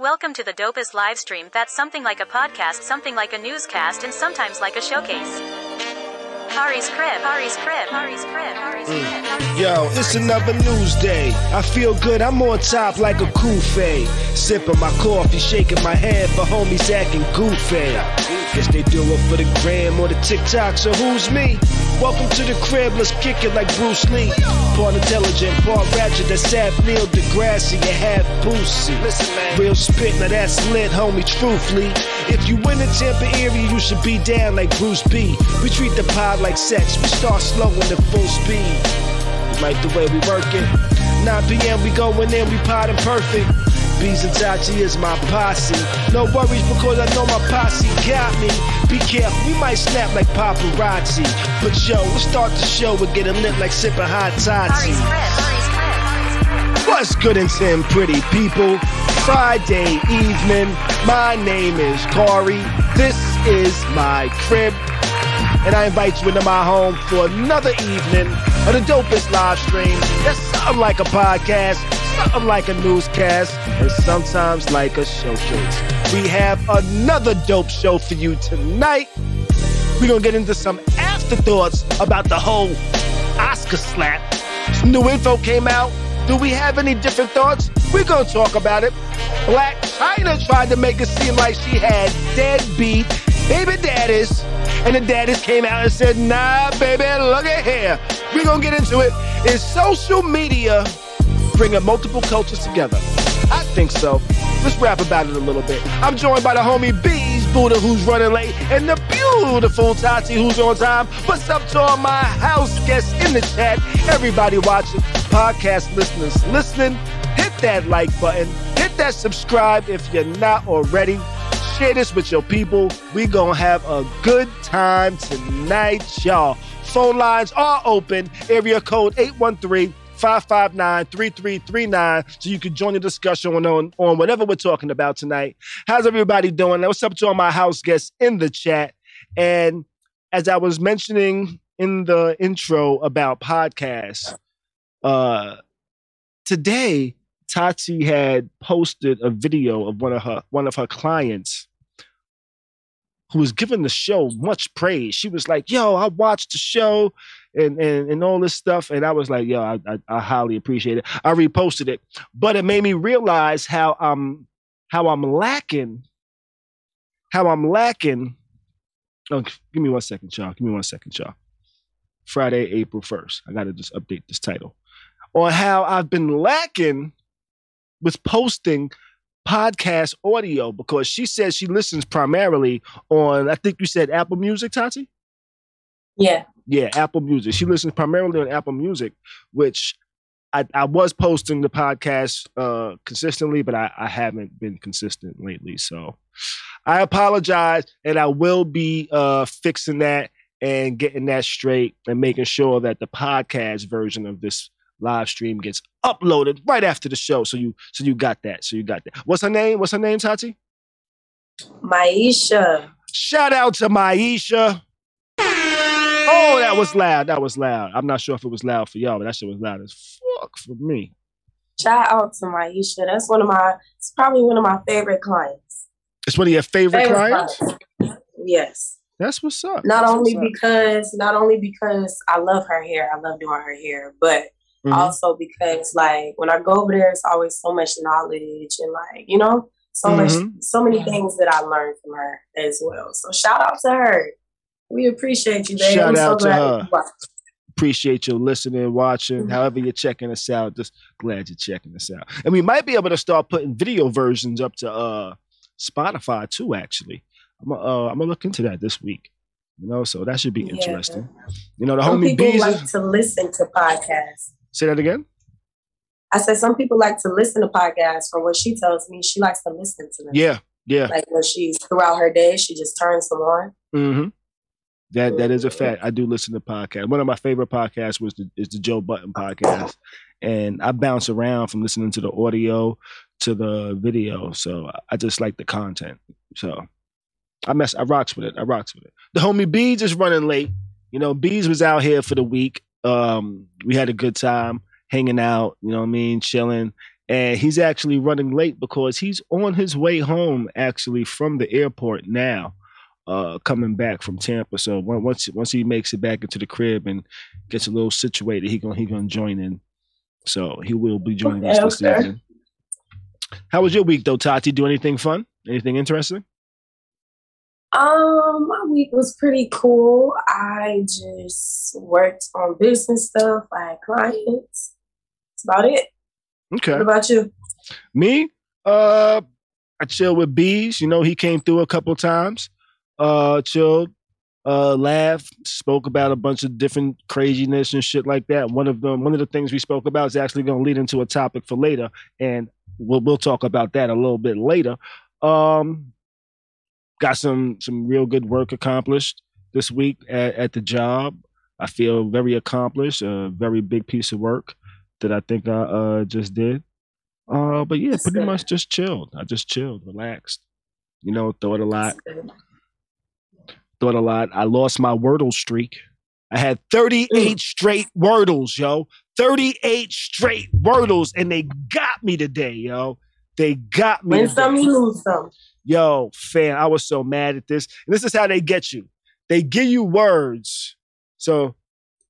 Welcome to the dopest live stream that's something like a podcast, something like a newscast, and sometimes like a showcase. Ari's crib, Ari's crib, Ari's crib, Ari's mm. crib. Ari's Yo, it's another news day. I feel good, I'm on top like a kufe. Sipping my coffee, shaking my head for homies acting goofy. Guess they do it for the gram or the TikTok, so who's me? Welcome to the crib, let's kick it like Bruce Lee. Part intelligent, part ratchet, that's half Neil deGrasse and half Boosie. Listen, man. Real spit, now that's lit, homie, truthfully. If you in the Tampa area, you should be down like Bruce B. We treat the pod like sex, we start slow and at full speed. Like the way we work it. 9 p.m. we going in, we potting perfect. Bees and Tati is my posse. No worries because I know my posse got me. Be careful, we might snap like paparazzi. But yo, let's start the show and get a lit like sipping hot toddy. What's good and Tim, pretty people? Friday evening. My name is Corey. This is my crib. And I invite you into my home for another evening of the dopest live stream. That's something like a podcast, something like a newscast, and sometimes like a showcase. We have another dope show for you tonight. We're gonna get into some afterthoughts about the whole Oscar slap. Some new info came out. Do we have any different thoughts? We're gonna talk about it. Blac Chyna tried to make it seem like she had deadbeat baby daddies, and the daddies came out and said, Nah, baby, look at here. We're gonna get into it. Is social media bringing multiple cultures together? I think so. Let's rap about it a little bit. I'm joined by the homie Bees Buddha who's running late and the beautiful Tati who's on time. What's up to all my house guests in the chat? Everybody watching, podcast listeners listening. Hit that like button. Hit that subscribe if you're not already. Share this with your people. We gonna have a good time tonight, y'all. Phone lines are open. Area code 813 559 3339 so you can join the discussion on, on, on whatever we're talking about tonight. How's everybody doing? What's up to all my house guests in the chat? And as I was mentioning in the intro about podcasts, uh, today Tati had posted a video of one of her one of her clients who was giving the show much praise. She was like, "Yo, I watched the show and and, and all this stuff," and I was like, "Yo, I, I, I highly appreciate it." I reposted it, but it made me realize how I'm how I'm lacking, how I'm lacking. Oh, give me one second, y'all. Give me one second, y'all. Friday, April first. I got to just update this title on how I've been lacking with posting podcast audio because she says she listens primarily on, I think you said Apple Music, Tati? Yeah. Yeah, Apple Music. She listens primarily on Apple Music, which I, I was posting the podcast uh, consistently, but I, I haven't been consistent lately. So I apologize, and I will be uh, fixing that and getting that straight and making sure that the podcast version of this live stream gets uploaded right after the show. So you so you got that. So you got that. What's her name? What's her name, Tati? Maisha. Shout out to Maisha. Oh, that was loud. That was loud. I'm not sure if it was loud for y'all, but that shit was loud as fuck for me. Shout out to Maisha. That's one of my it's probably one of my favorite clients. It's one of your favorite, Favorite clients? clients. Yes. That's what's up. Not That's only what's up. because not only because I love her hair, I love doing her hair, but Mhm. also because like when I go over there it's always so much knowledge and like, you know, so much Mhm. so many things that I learned from her as well. So shout out to her. We appreciate you, babe. Shout I'm so out to her. you appreciate you listening, watching, Mhm. however you're checking us out. Just glad you're checking us out. And we might be able to start putting video versions up to uh Spotify too, actually. I'm gonna uh, I'm gonna look into that this week. You know, so that should be Yeah. interesting. You know, the Some homie people like to listen to podcasts. say that again. I said some people like to listen to podcasts. From what she tells me, she likes to listen to them. Yeah, yeah. Like when she's throughout her day, she just turns them on. Mm-hmm. That that is a fact. I do listen to podcasts. One of my favorite podcasts was the is the Joe Budden podcast, and I bounce around from listening to the audio to the video. So I just like the content. So I mess. I rocks with it. I rocks with it. The homie Bees is running late. You know, Bees was out here for the week. Um, we had a good time hanging out. You know what I mean, chilling. and he's actually running late because he's on his way home actually from the airport now uh, coming back from Tampa. So once once he makes it back into the crib and gets a little situated, he gonna he gonna join in. So he will be joining okay, us this okay. evening. How was your week though, Tati? Do anything fun? Anything interesting? Um, my week was pretty cool. I just worked on business stuff. I had clients. That's about it. Okay. What about you? Me? Uh I chill with bees. You know, he came through a couple times. Uh chilled, uh laughed, spoke about a bunch of different craziness and shit like that. One of them one of the things we spoke about is actually gonna lead into a topic for later. And we'll we'll talk about that a little bit later. Um got some some real good work accomplished this week at, at the job. I feel very accomplished, a very big piece of work that I think I uh, just did. Uh, but yeah, pretty much just chilled. I just chilled, relaxed. You know, thought a lot. Thought a lot. I lost my Wordle streak. I had 38 mm. straight Wordles, yo. 38 straight Wordles, and they got me today, yo. They got me. Win some, you lose some. Yo, fan, I was so mad at this. And this is how they get you. They give you words. So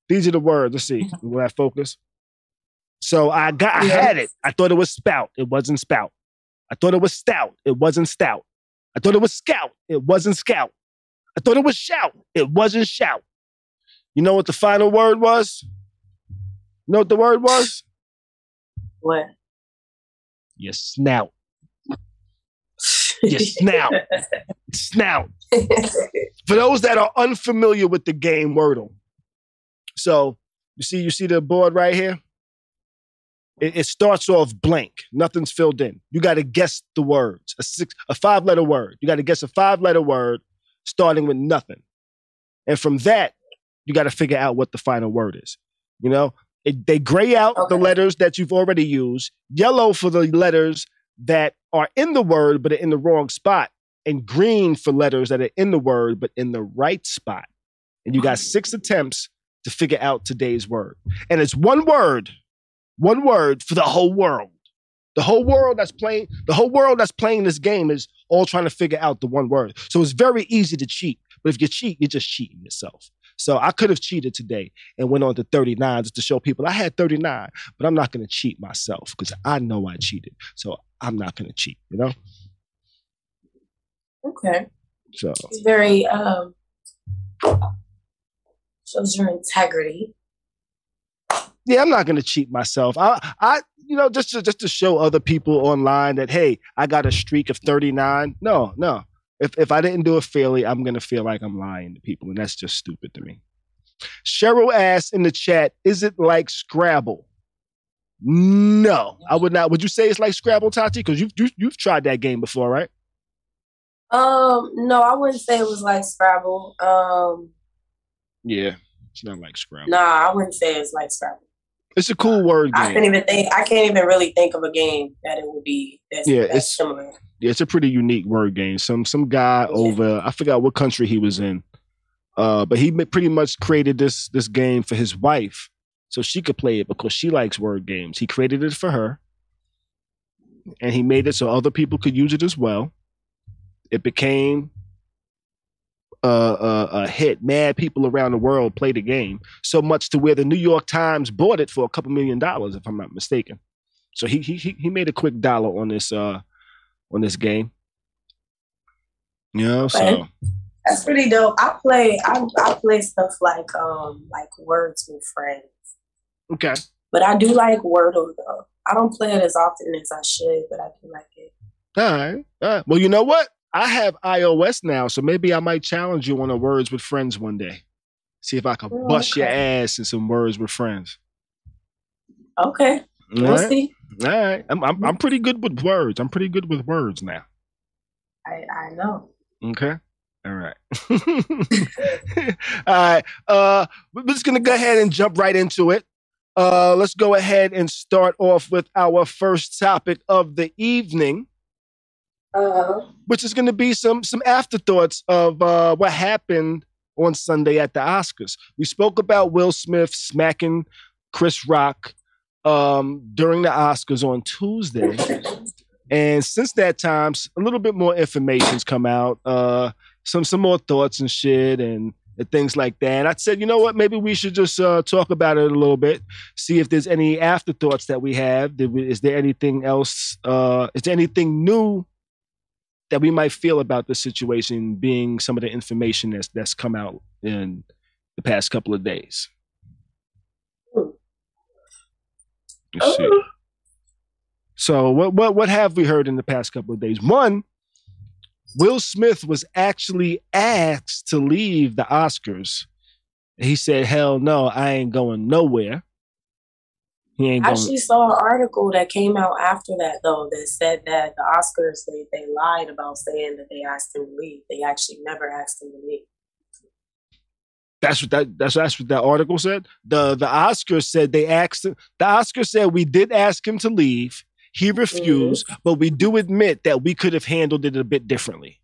these are the words. Let's see. Will I focus? So I got, I had it. I thought it was spout. It wasn't spout. I thought it was stout. It wasn't stout. I thought it was scout. It wasn't scout. I thought it was shout. It wasn't shout. You know what the final word was? You know what the word was? What? Your snout. Your snout. snout. For those that are unfamiliar with the game Wordle, so you see, you see the board right here. It, it starts off blank. Nothing's filled in. You got to guess the words. A six, a five letter word. You got to guess a five letter word starting with nothing. And from that, you got to figure out what the final word is. You know, it, they gray out okay. the letters that you've already used, yellow for the letters that are in the word but are in the wrong spot, and green for letters that are in the word but in the right spot. And you got six attempts to figure out today's word. And it's one word one word for the whole world. The whole world that's playing, the whole world that's playing this game is all trying to figure out the one word. So it's very easy to cheat. But if you cheat, you're just cheating yourself. So I could have cheated today and went on to 39 just to show people I had 39, but I'm not going to cheat myself because I know I cheated. So I'm not going to cheat, you know? Okay. So it's very, um, shows your integrity yeah, I'm not gonna cheat myself. I, I, you know, just to, just to show other people online that hey, I got a streak of 39. No, no. If if I didn't do it fairly, I'm gonna feel like I'm lying to people, and that's just stupid to me. Cheryl asked in the chat, "Is it like Scrabble?" No, I would not. Would you say it's like Scrabble, Tati? Because you've you, have you have tried that game before, right? Um, no, I wouldn't say it was like Scrabble. Um, yeah, it's not like Scrabble. Nah, I wouldn't say it's like Scrabble. It's a cool word game. I can't even think. I can't even really think of a game that it would be. That's, yeah, that's it's similar. Yeah, it's a pretty unique word game. Some some guy yeah. over I forgot what country he was in, uh, but he pretty much created this this game for his wife so she could play it because she likes word games. He created it for her, and he made it so other people could use it as well. It became a, a, a, hit. Mad people around the world play the game so much to where the New York Times bought it for a couple million dollars, if I'm not mistaken. So he he he made a quick dollar on this uh on this game. You know, so that's pretty dope. I play I I play stuff like um like words with friends. Okay. But I do like Wordle though. I don't play it as often as I should, but I do like it. All right. All right. Well, you know what? I have iOS now, so maybe I might challenge you on a words with friends one day. See if I can oh, bust okay. your ass in some words with friends. Okay. All we'll right. see. All right. I'm, I'm I'm pretty good with words. I'm pretty good with words now. I I know. Okay. All right. All right. Uh we're just gonna go ahead and jump right into it. Uh let's go ahead and start off with our first topic of the evening. Uh-huh. Which is going to be some some afterthoughts of uh, what happened on Sunday at the Oscars. We spoke about Will Smith smacking Chris Rock um, during the Oscars on Tuesday. And since that time, a little bit more information's come out, uh, some some more thoughts and shit, and, and things like that. And I said, you know what? Maybe we should just uh, talk about it a little bit, see if there's any afterthoughts that we have. Is there anything else? Uh, is there anything new that we might feel about the situation, being some of the information that's that's come out in the past couple of days? Let's hmm. see. Oh. So what what what have we heard in the past couple of days? One, Will Smith was actually asked to leave the Oscars. He said, "Hell no, I ain't going nowhere." He ain't I actually saw an article that came out after that though that said that the Oscars they, they lied about saying that they asked him to leave. They actually never asked him to leave. That's what that that's that's what that article said. The the Oscars said they asked him. The Oscars said we did ask him to leave. He refused, mm-hmm. but we do admit that we could have handled it a bit differently.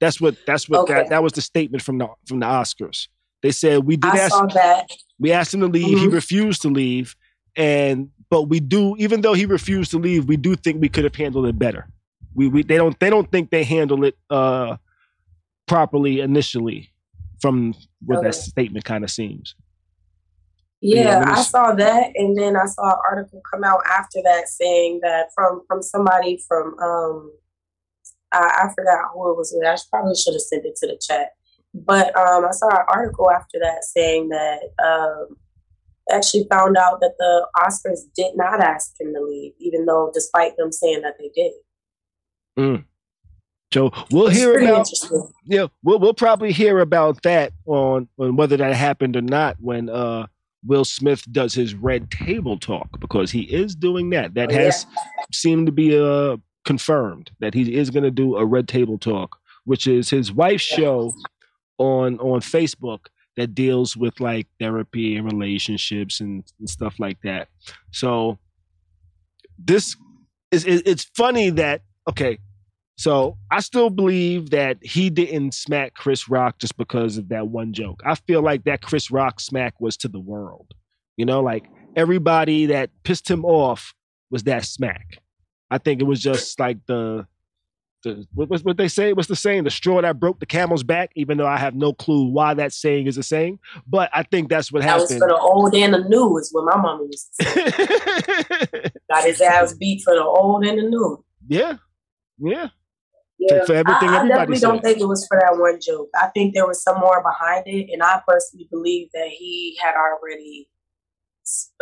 That's what that's what okay. that, that was the statement from the from the Oscars. They said we did I ask that. we asked him to leave. Mm-hmm. He refused to leave, and but we do even though he refused to leave, we do think we could have handled it better. We, we they don't they don't think they handle it uh properly initially from what okay. that statement kind of seems. Yeah, I saw that, and then I saw an article come out after that saying that from from somebody from um, I, I forgot who it was with. I probably should have sent it to the chat, but um, I saw an article after that saying that um, actually found out that the Oscars did not ask him to leave, even though despite them saying that they did. Mm. So we'll it's hear about yeah, we'll we'll probably hear about that on on whether that happened or not when uh Will Smith does his red table talk because he is doing that. That oh, has yeah. seemed to be uh confirmed that he is going to do a red table talk, which is his wife's show on on Facebook that deals with like therapy and relationships and, and stuff like that. So this is it's funny that okay, so I still believe that he didn't smack Chris Rock just because of that one joke. I feel like that Chris Rock smack was to the world. You know, like everybody that pissed him off was that smack. I think it was just like the the what, what they say? What's the saying? The straw that broke the camel's back. Even though I have no clue why that saying is a saying, but I think that's what happened. Was for the old and the new. Is what my mama used to say. Got his ass beat for the old and the new. Yeah, yeah. Yeah, for everything I, I definitely said. don't think it was for that one joke. I think there was some more behind it, and I personally believe that he had already.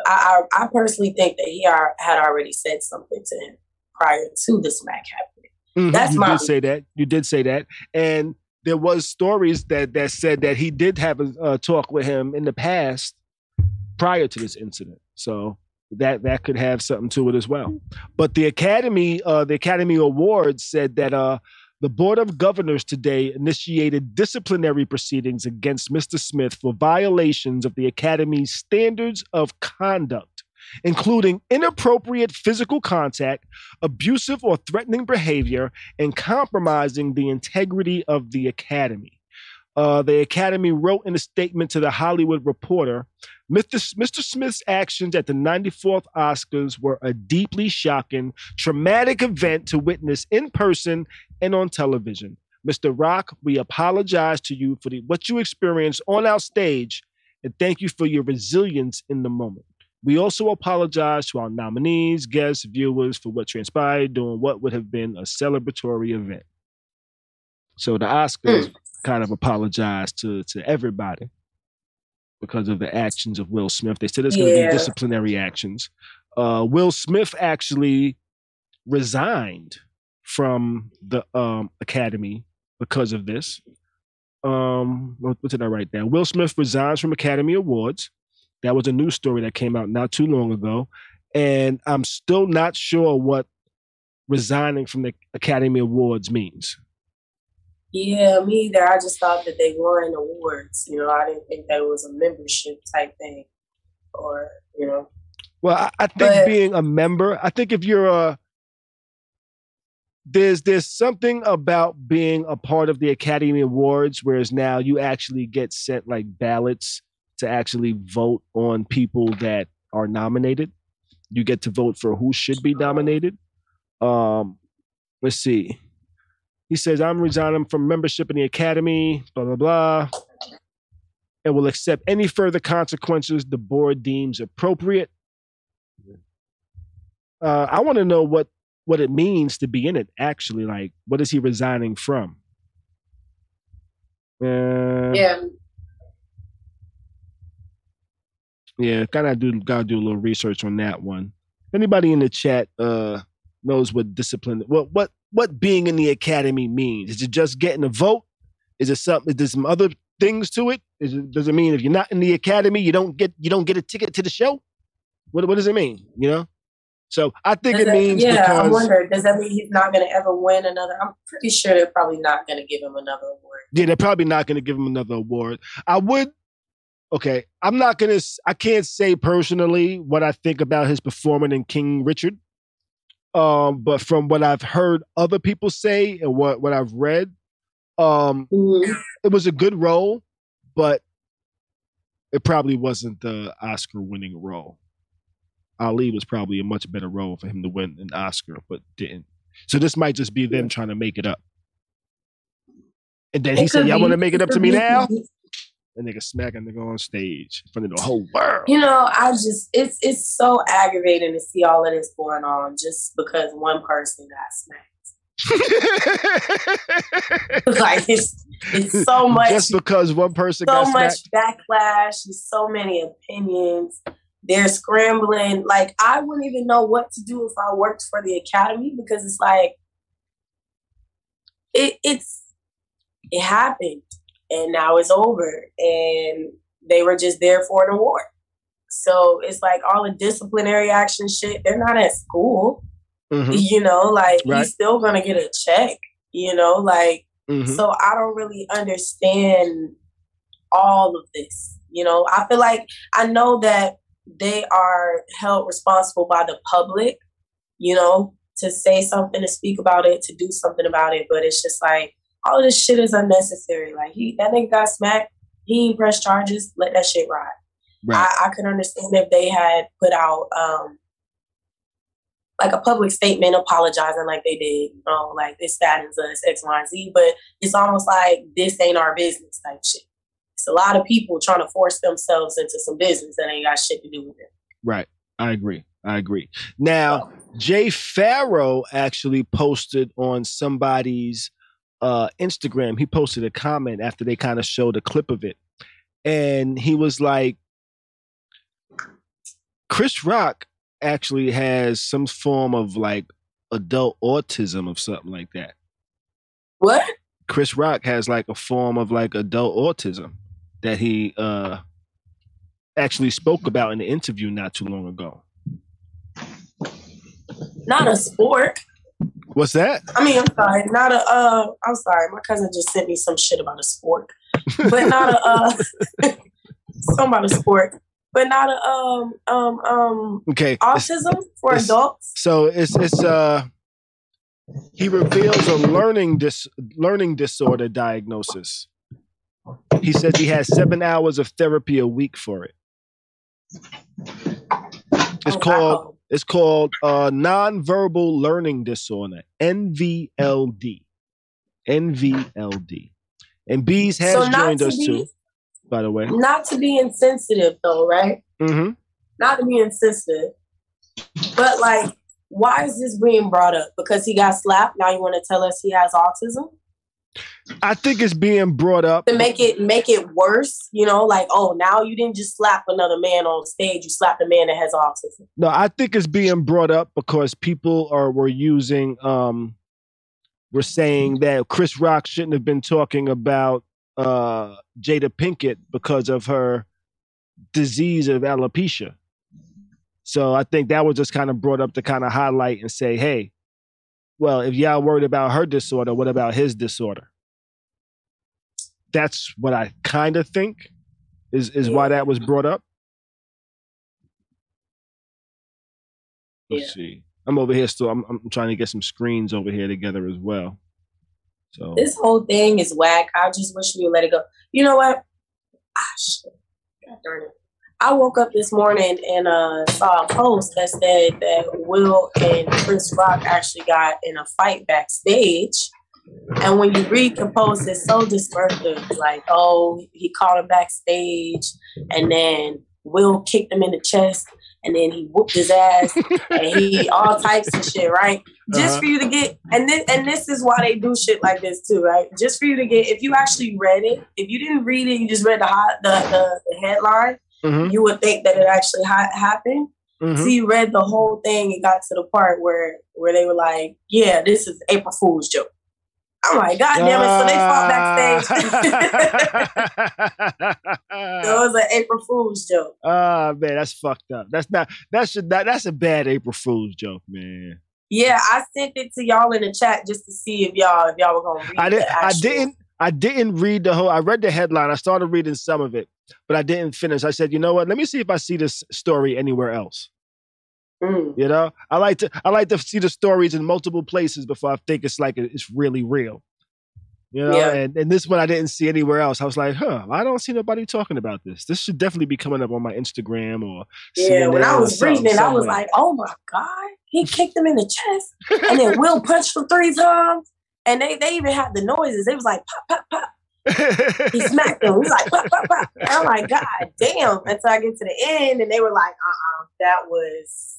I, I, I personally think that he are, had already said something to him prior to the smack happening. Mm-hmm. That's you my did say that. You did say that, and there was stories that that said that he did have a, a talk with him in the past prior to this incident. So that that could have something to it as well. But the Academy, uh, the Academy Awards said that uh, the Board of Governors today initiated disciplinary proceedings against Mr. Smith for violations of the Academy's standards of conduct, including inappropriate physical contact, abusive or threatening behavior, and compromising the integrity of the Academy. Uh, the Academy wrote in a statement to the Hollywood Reporter Mr. Mr. Smith's actions at the 94th Oscars were a deeply shocking, traumatic event to witness in person and on television. Mr. Rock, we apologize to you for the, what you experienced on our stage and thank you for your resilience in the moment. We also apologize to our nominees, guests, viewers for what transpired during what would have been a celebratory event. So the Oscars mm. kind of apologized to, to everybody because of the actions of Will Smith. They said it's going to yeah. be disciplinary actions. Uh, Will Smith actually resigned from the um, Academy because of this. Um, what, what did I write down? Will Smith resigns from Academy Awards. That was a news story that came out not too long ago. And I'm still not sure what resigning from the Academy Awards means. Yeah, me either. I just thought that they were won awards. You know, I didn't think that was a membership type thing, or you know. Well, I, I think but, being a member, I think if you're a there's there's something about being a part of the Academy Awards, whereas now you actually get sent like ballots to actually vote on people that are nominated. you get to vote for who should be nominated. Um, let's see. He says, I'm resigning from membership in the academy, blah, blah, blah, and will accept any further consequences the board deems appropriate. Uh, I want to know what what it means to be in it. Actually, like, what is he resigning from? Uh, yeah. Yeah, gotta do gotta do a little research on that one. Anybody in the chat uh knows what discipline what what what being in the academy means? Is it just getting a vote? Is it something? Is there some other things to it? Is it does it mean if you're not in the academy, you don't get you don't get a ticket to the show? What what does it mean? You know? So I think does it means yeah. Because, I wonder. Does that mean he's not going to ever win another? I'm pretty sure they're probably not going to give him another award. Yeah, they're probably not going to give him another award. I would. Okay, I'm not gonna. I can't say personally what I think about his performance in King Richard. Um, but from what I've heard other people say and what what I've read, um, mm-hmm. it was a good role, but it probably wasn't the Oscar winning role. Ali was probably a much better role for him to win an Oscar, but didn't. So this might just be them trying to make it up. And then he said, "Y'all want to make it up to me now?" And nigga smacking nigga on stage in front of the whole world. You know, I just it's it's so aggravating to see all of this going on just because one person got smacked. like it's it's so much just because one person so much smacked. backlash and so many opinions they're scrambling. Like I wouldn't even know what to do if I worked for the academy because it's like it it's it happened and now it's over and they were just there for an award. So it's like all the disciplinary action shit, they're not at school. Mm-hmm. You know, like right. he's still gonna get a check, you know, like mm-hmm. so I don't really understand all of this. You know, I feel like I know that they are held responsible by the public, you know, to say something, to speak about it, to do something about it. But it's just like all this shit is unnecessary. Like he that nigga got smacked, he ain't pressed charges, let that shit ride. Right. I, I could understand if they had put out um like a public statement apologizing like they did, you know, like this saddens us, X, Y, and Z. But it's almost like this ain't our business type shit. It's a lot of people trying to force themselves into some business that ain't got shit to do with it. Right. I agree. I agree. Now, Jay Pharoah actually posted on somebody's uh, Instagram. He posted a comment after they kind of showed a clip of it. And he was like, Chris Rock actually has some form of like adult autism or something like that. What? Chris Rock has like a form of like adult autism that he uh, actually spoke about in the interview not too long ago. Not a sport. What's that? I mean, I'm sorry, not a. Uh, I'm sorry, my cousin just sent me some shit about a sport, but not a. Uh, some about a sport, but not a um um um. Okay. Autism it's, for it's, adults. So it's it's uh. He reveals a learning dis learning disorder diagnosis. He says he has seven hours of therapy a week for it. It's oh, called wow. It's called uh, nonverbal learning disorder NVLD. NVLD. And Bees has so joined us be, too. By the way, not to be insensitive though, right? Mm-hmm. Not to be insensitive, but like, why is this being brought up? Because he got slapped. Now you want to tell us he has autism? I think it's being brought up to make it make it worse. You know, like oh, now you didn't just slap another man on stage; you slapped a man that has autism. No, I think it's being brought up because people are were using um were saying that Chris Rock shouldn't have been talking about uh Jada Pinkett because of her disease of alopecia. So I think that was just kind of brought up to kind of highlight and say, hey, well, if y'all worried about her disorder, what about his disorder? That's what I kind of think is is why that was brought up. Let's yeah. see. I'm over here still. I'm, I'm trying to get some screens over here together as well. So this whole thing is whack. I just wish we would let it go. You know what? Ah, shit. God darn it. I woke up this morning and uh, saw a post that said that Will and Chris Rock actually got in a fight backstage. And when you read the post, it's so descriptive. Like, oh, he called him backstage, and then Will kicked him in the chest, and then he whooped his ass, and he all types of shit, right? Just uh-huh. for you to get, and this, and this is why they do shit like this too, right? Just for you to get, if you actually read it, if you didn't read it, you just read the hot, the, the, the headline mm-hmm. you would think that it actually ha- happened. Mm-hmm. So you read the whole thing and got to the part where where they were like, "Yeah, this is April Fool's joke." I'm like, God damn it! So they fought backstage. so it was an April Fool's joke. Oh man, that's fucked up. That's not. That's that, that's a bad April Fool's joke, man. Yeah, I sent it to y'all in the chat just to see if y'all if y'all were gonna read. I. I didn't. I didn't read the whole. I read the headline. I started reading some of it, but I didn't finish. I said, you know what? Let me see if I see this story anywhere else. Mm. You know, I like to I like to see the stories in multiple places before I think it's like it's really real. You know, yeah. and, and this one I didn't see anywhere else. I was like, huh, I don't see nobody talking about this. This should definitely be coming up on my Instagram or Yeah, CNN when I was reading it, I was like, oh my God, he kicked him in the chest and then Will punched him three times. And they, they even had the noises. It was like pop, pop, pop. he smacked him. He was like pop, pop, pop. And I'm like, God damn. Until I get to the end and they were like, uh uh that was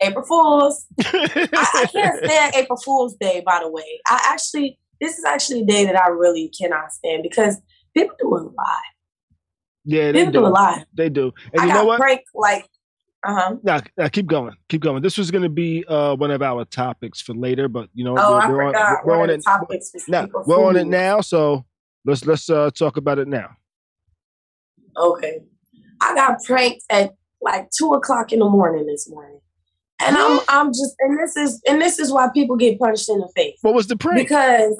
April Fool's. I, I, can't stand April Fool's Day, by the way. I actually, this is actually a day that I really cannot stand because people do a lot. Yeah, they people do. do a lot. They do. And I you know what? Like uh-huh. Now, now, keep going, keep going. This was going to be uh, one of our topics for later, but you know, oh, we're, we're on, we're on it now. We're on it now, so let's let's uh, talk about it now. Okay, I got pranked at like two o'clock in the morning this morning, and I'm I'm just and this is and this is why people get punched in the face. What was the prank? Because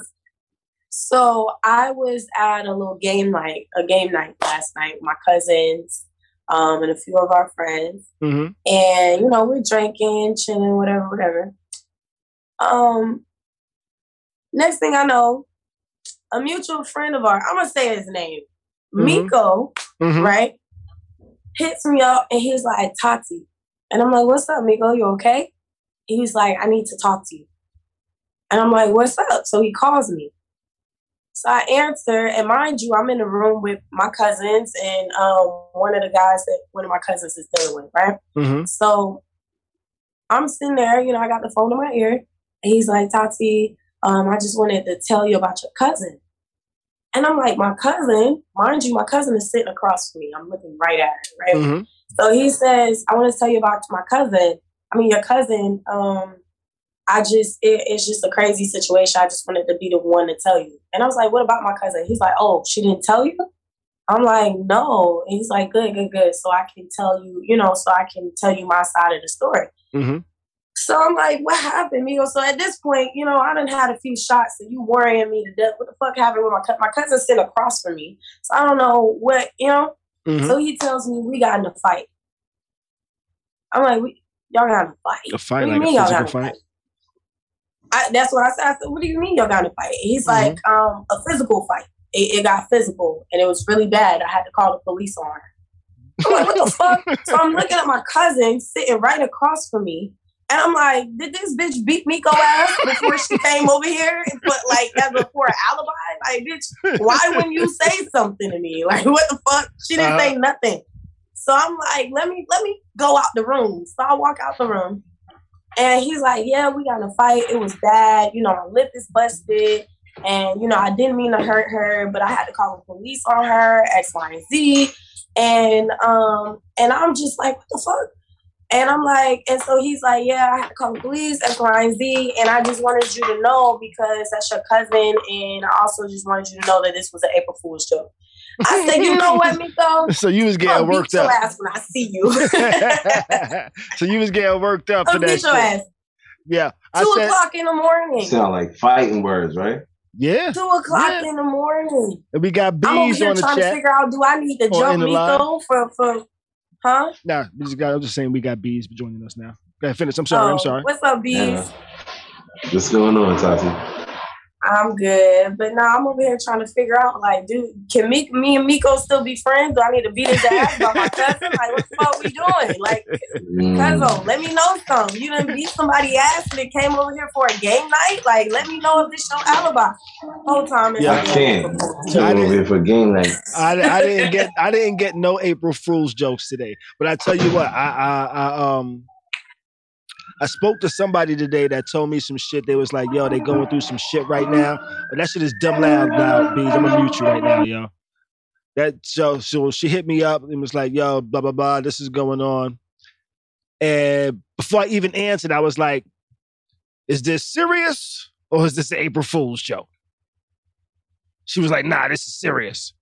so I was at a little game night, a game night last night. My cousins um, and a few of our friends. Mm-hmm. And, you know, we're drinking, chilling, whatever, whatever. Um, next thing I know, a mutual friend of ours, I'm going to say his name, mm-hmm. Miko, mm-hmm. right? Hits me up and he's like, Tati. And I'm like, what's up, Miko? You okay? He's like, I need to talk to you. And I'm like, what's up? So he calls me. So I answer, and mind you, I'm in the room with my cousins and um, one of the guys that one of my cousins is dealing with, right? Mm-hmm. So I'm sitting there, you know, I got the phone in my ear, and he's like, Tati, um, I just wanted to tell you about your cousin. And I'm like, my cousin, mind you, my cousin is sitting across from me. I'm looking right at her, right? Mm-hmm. So he says, I want to tell you about my cousin. I mean, your cousin. Um, I just, it, it's just a crazy situation. I just wanted to be the one to tell you. And I was like, what about my cousin? He's like, oh, she didn't tell you? I'm like, no. And he's like, good, good, good. So I can tell you, you know, so I can tell you my side of the story. Mm-hmm. So I'm like, what happened, Miko? So at this point, you know, I done had a few shots and you worrying me to death. What the fuck happened with my cousin? My cousin sitting across from me. So I don't know what, you know. Mm-hmm. So he tells me we got in a fight. I'm like, we, y'all got in a fight. A fight, like a physical fight? fight? I, that's what I said. I said, "What do you mean y'all got a fight?" He's mm-hmm. like, um, "A physical fight. It, it, got physical, and it was really bad. I had to call the police on her." I'm like, "What the fuck?" So I'm looking at my cousin sitting right across from me, and I'm like, "Did this bitch beat Miko ass before she came over here and put like as for an alibi? Like, bitch, why wouldn't you say something to me? Like, what the fuck? She didn't uh-huh. say nothing." So I'm like, "Let me let me go out the room." So I walk out the room. And he's like, Yeah, we got in a fight. It was bad. You know, my lip is busted. And, you know, I didn't mean to hurt her, but I had to call the police on her, X, Y, and Z. And um, and I'm just like, what the fuck? And I'm like, and so he's like, yeah, I had to call the police, X, Y, and Z. And I just wanted you to know because that's your cousin. And I also just wanted you to know that this was an April Fool's joke. I said, you know what, Miko? So you was getting worked up. ass when I see you. so you was getting worked up for that shit. Ass. Yeah. Two said, o'clock in the morning. Sound like fighting words, right? Yeah. Two o'clock yeah. in the morning. And we got bees on the trying chat. to figure out do I need to jump Miko for for huh? Nah, we just got I'm just saying we got bees joining us now. Go ahead, finish. I'm sorry, oh, I'm sorry. What's up, bees? Yeah. What's going on, Tati? I'm good, but now I'm over here trying to figure out, like, dude, can me, me and Miko still be friends? Do I need to beat his ass by my cousin? Like, what the fuck we doing? Like, mm. cousin, let me know something. You didn't beat somebody ass and it came over here for a game night? Like, let me know if this your alibi. Whole time. Yeah, I can't. I didn't, for game night. I, I didn't get I didn't get no April Fool's jokes today, but I tell you what, I, I, I um I spoke to somebody today that told me some shit. They was like, yo, they going through some shit right now. But that shit is dumb loud now, Beans. I'm gonna mute you right now, yo. That so so she hit me up and was like, yo, blah blah blah, this is going on. And before I even answered, I was like, is this serious or is this an April Fool's joke? She was like, nah, this is serious.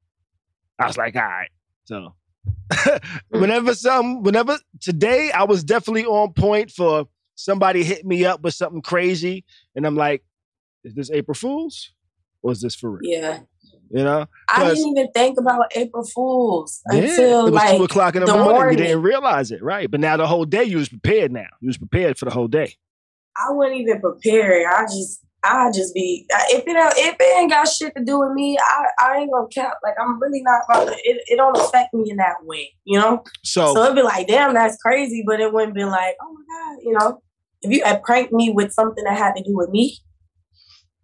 I was like, all right. So mm. whenever some whenever today I was definitely on point for somebody hit me up with something crazy, and I'm like, is this April Fool's or is this for real? Yeah. You know, I didn't even think about April Fools yeah, until it was like two o'clock in the, the morning. morning. You didn't realize it, right? But now the whole day you was prepared. Now you was prepared for the whole day. I wasn't even prepared. I just, I just be if it if it ain't got shit to do with me, I, I ain't gonna count. Like I'm really not about to. It, it don't affect me in that way, you know. So so it'd be like, damn, that's crazy, but it wouldn't be like, oh my god, you know if you had pranked me with something that had to do with me,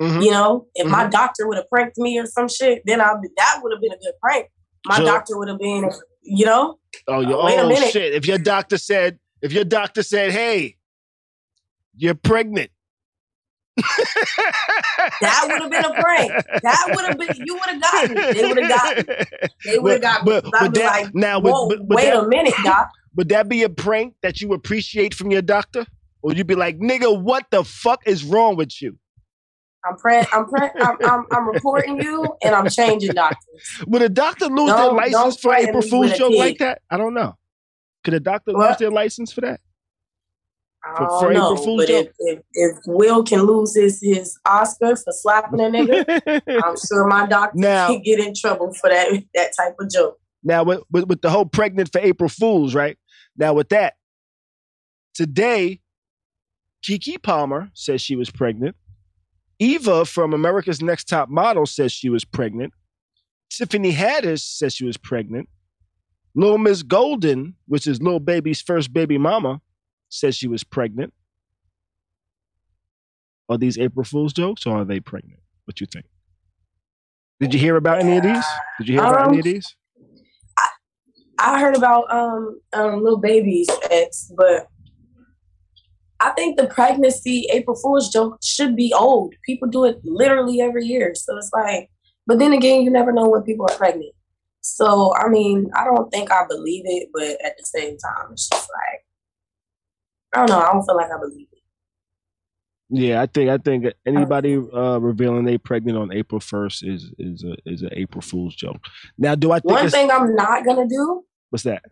mm-hmm. you know, if mm-hmm. my doctor would have pranked me or some shit, then I that would have been a good prank. My doctor would have been, you know. Oh, you, uh, wait oh, a minute. shit! If your doctor said, if your doctor said, "Hey, you're pregnant," that would have been a prank. That would have been. You would have gotten. It. They would have gotten. They would have gotten. But, but, that, like, now, but, but, wait that, a minute, doc. Would that be a prank that you appreciate from your doctor? Or you'd be like, nigga, what the fuck is wrong with you? I'm pre- I'm, pre- I'm, I'm, I'm reporting you and I'm changing doctors. Would a doctor lose don't, their license for April Fool's joke like that? I don't know. Could a doctor what? lose their license for that? For, oh, for know, April Fool's but? If, if, if, Will can lose his, his Oscar for slapping a nigga, I'm sure my doctor now, can get in trouble for that that type of joke. Now with, with, with the whole pregnant for April Fools, right? Now with that, today Keke Palmer says she was pregnant. Eva from America's Next Top Model says she was pregnant. Tiffany Haddish says she was pregnant. Little Miss Golden, which is Lil Baby's first baby mama, says she was pregnant. Are these April Fool's jokes or are they pregnant? What you think? Did you hear about any of these? Did you hear about um, any of um, these? I, I heard about um, um Lil Baby's ex, but I think the pregnancy April Fool's joke should be old. People do it literally every year. So it's like, but then again, you never know when people are pregnant. So I mean, I don't think I believe it, but at the same time, it's just like I don't know. I don't feel like I believe it. Yeah, I think I think anybody uh, revealing they pregnant on April first is is a is an April Fool's joke. Now, do I think one thing I'm not gonna do? What's that?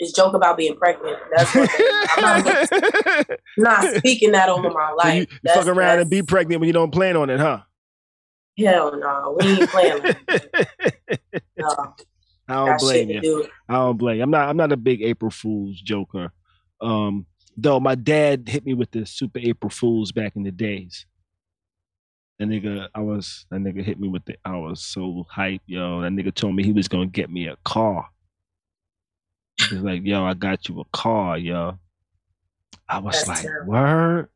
Is joke about being pregnant. That's what I'm not, not, speaking that over my life. So you, you fuck around and be pregnant when you don't plan on it, huh? Hell no, we ain't playing. no. I don't blame you. Do. I don't blame. I'm not. I'm not a big April Fool's joker. Um, though my dad hit me with the super April Fools back in the days. That nigga, I was that nigga hit me with the. I was so hype, yo. That nigga told me he was gonna get me a car. He's like, yo, I got you a car, yo. I was That's like, terrible. word.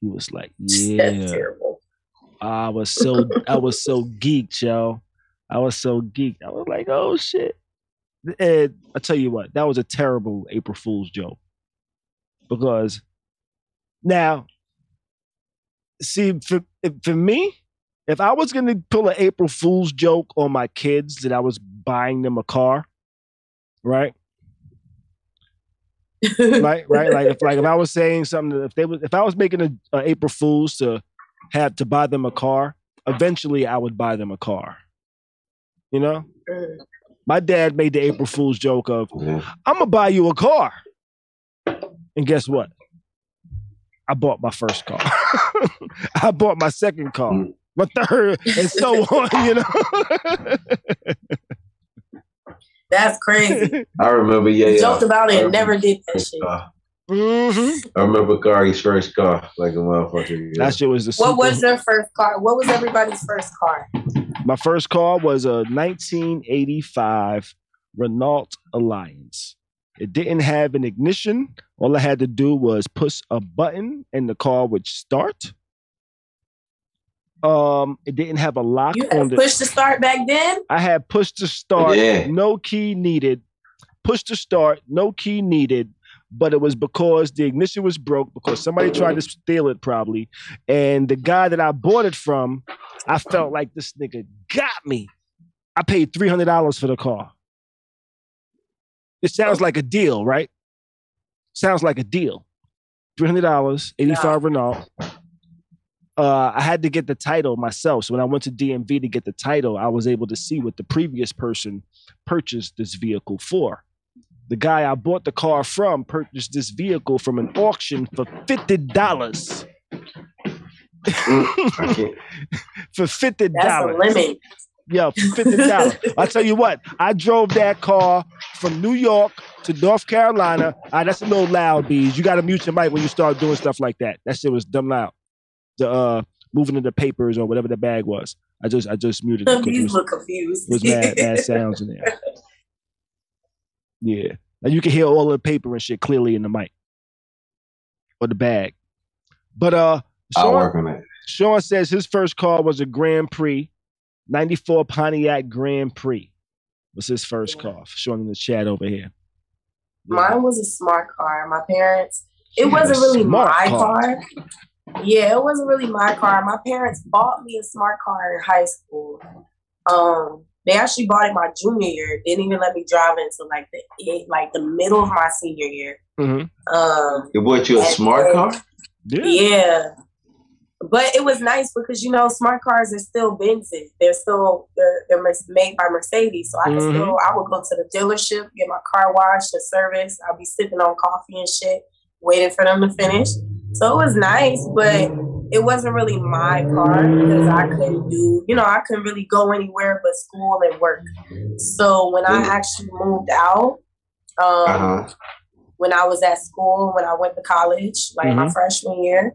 He was like, yeah. That's terrible. I was so I was so geeked, yo. I was so geeked. I was like, oh shit. And I tell you what, that was a terrible April Fool's joke. Because now, see, for for me, if I was gonna pull an April Fool's joke on my kids that I was buying them a car, right? right, right. Like if like if I was saying something, if they was if I was making a, a, April Fools to have to buy them a car, eventually I would buy them a car. You know, my dad made the April Fool's joke of, mm-hmm. "I'm gonna buy you a car," and guess what? I bought my first car. I bought my second car, mm. my third, and so on. You know. That's crazy. I remember, yeah, yeah. Joked about it and never did that shit. Mm-hmm. I remember Kari's first car, like a motherfucker. Yeah. That shit was the. What super... was their first car? What was everybody's first car? My first car was a 1985 Renault Alliance. It didn't have an ignition. All I had to do was push a button and the car would start. Um, it didn't have a lock you on the push to start back then. I had push to start, yeah. no key needed. Push to start, no key needed. But it was because the ignition was broke because somebody tried to steal it probably, and the guy that I bought it from, I felt like this nigga got me. I paid three hundred dollars for the car. It sounds like a deal, right? Sounds like a deal. Three hundred dollars, eighty-five yeah. Renault. Uh, I had to get the title myself. So when I went to DMV to get the title, I was able to see what the previous person purchased this vehicle for. The guy I bought the car from purchased this vehicle from an auction for fifty dollars. Mm, for fifty dollars. That's a limit. Yo, fifty dollars. I tell you what, I drove that car from New York to North Carolina. Ah, that's a little loud, bees. You got to mute your mic when you start doing stuff like that. That shit was dumb loud. The uh, moving in the papers or whatever the bag was. I just I just muted. The bees look confused. It was mad, mad sounds in there. Yeah, and you can hear all the paper and shit clearly in the mic or the bag. But uh, Sean, I'll work on it. Sean says his first car was a Grand Prix 94 Pontiac Grand Prix was his first car. Showing in the chat over here. Mine was a smart car. My parents, it wasn't really my car. car. Yeah, it wasn't really my car. My parents bought me a smart car in high school. Um, they actually bought it my junior year. Didn't even let me drive it until like the like the middle of my senior year. Mm-hmm. Um, they bought you a smart car. Yeah. yeah. But it was nice because you know smart cars are still Benzes. They're still they're they're made by Mercedes. So I mm-hmm. still I would go to the dealership, get my car washed and service. I'll be sipping on coffee and shit, waiting for them to finish. So it was nice, but it wasn't really my car because I couldn't do, you know, I couldn't really go anywhere but school and work. So when I actually moved out, um, uh-huh. when I was at school, when I went to college, like mm-hmm. my freshman year,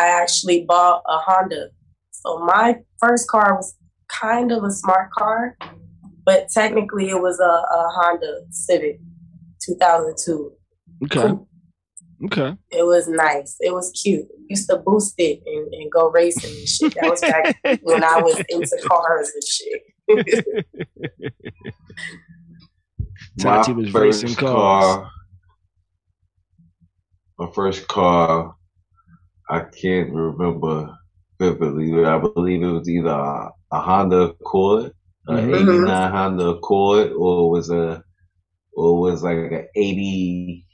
I actually bought a Honda. So my first car was kind of a smart car, but technically it was a, a Honda Civic 2002. Okay. Okay. It was nice. It was cute. Used to boost it and, and go racing and shit. That was back when I was into cars and shit. Tati was racing cars. Car, my first car I can't remember vividly, but I believe it was either a, a Honda Accord, an mm-hmm. 89 Honda Accord, or it was a or was like an 80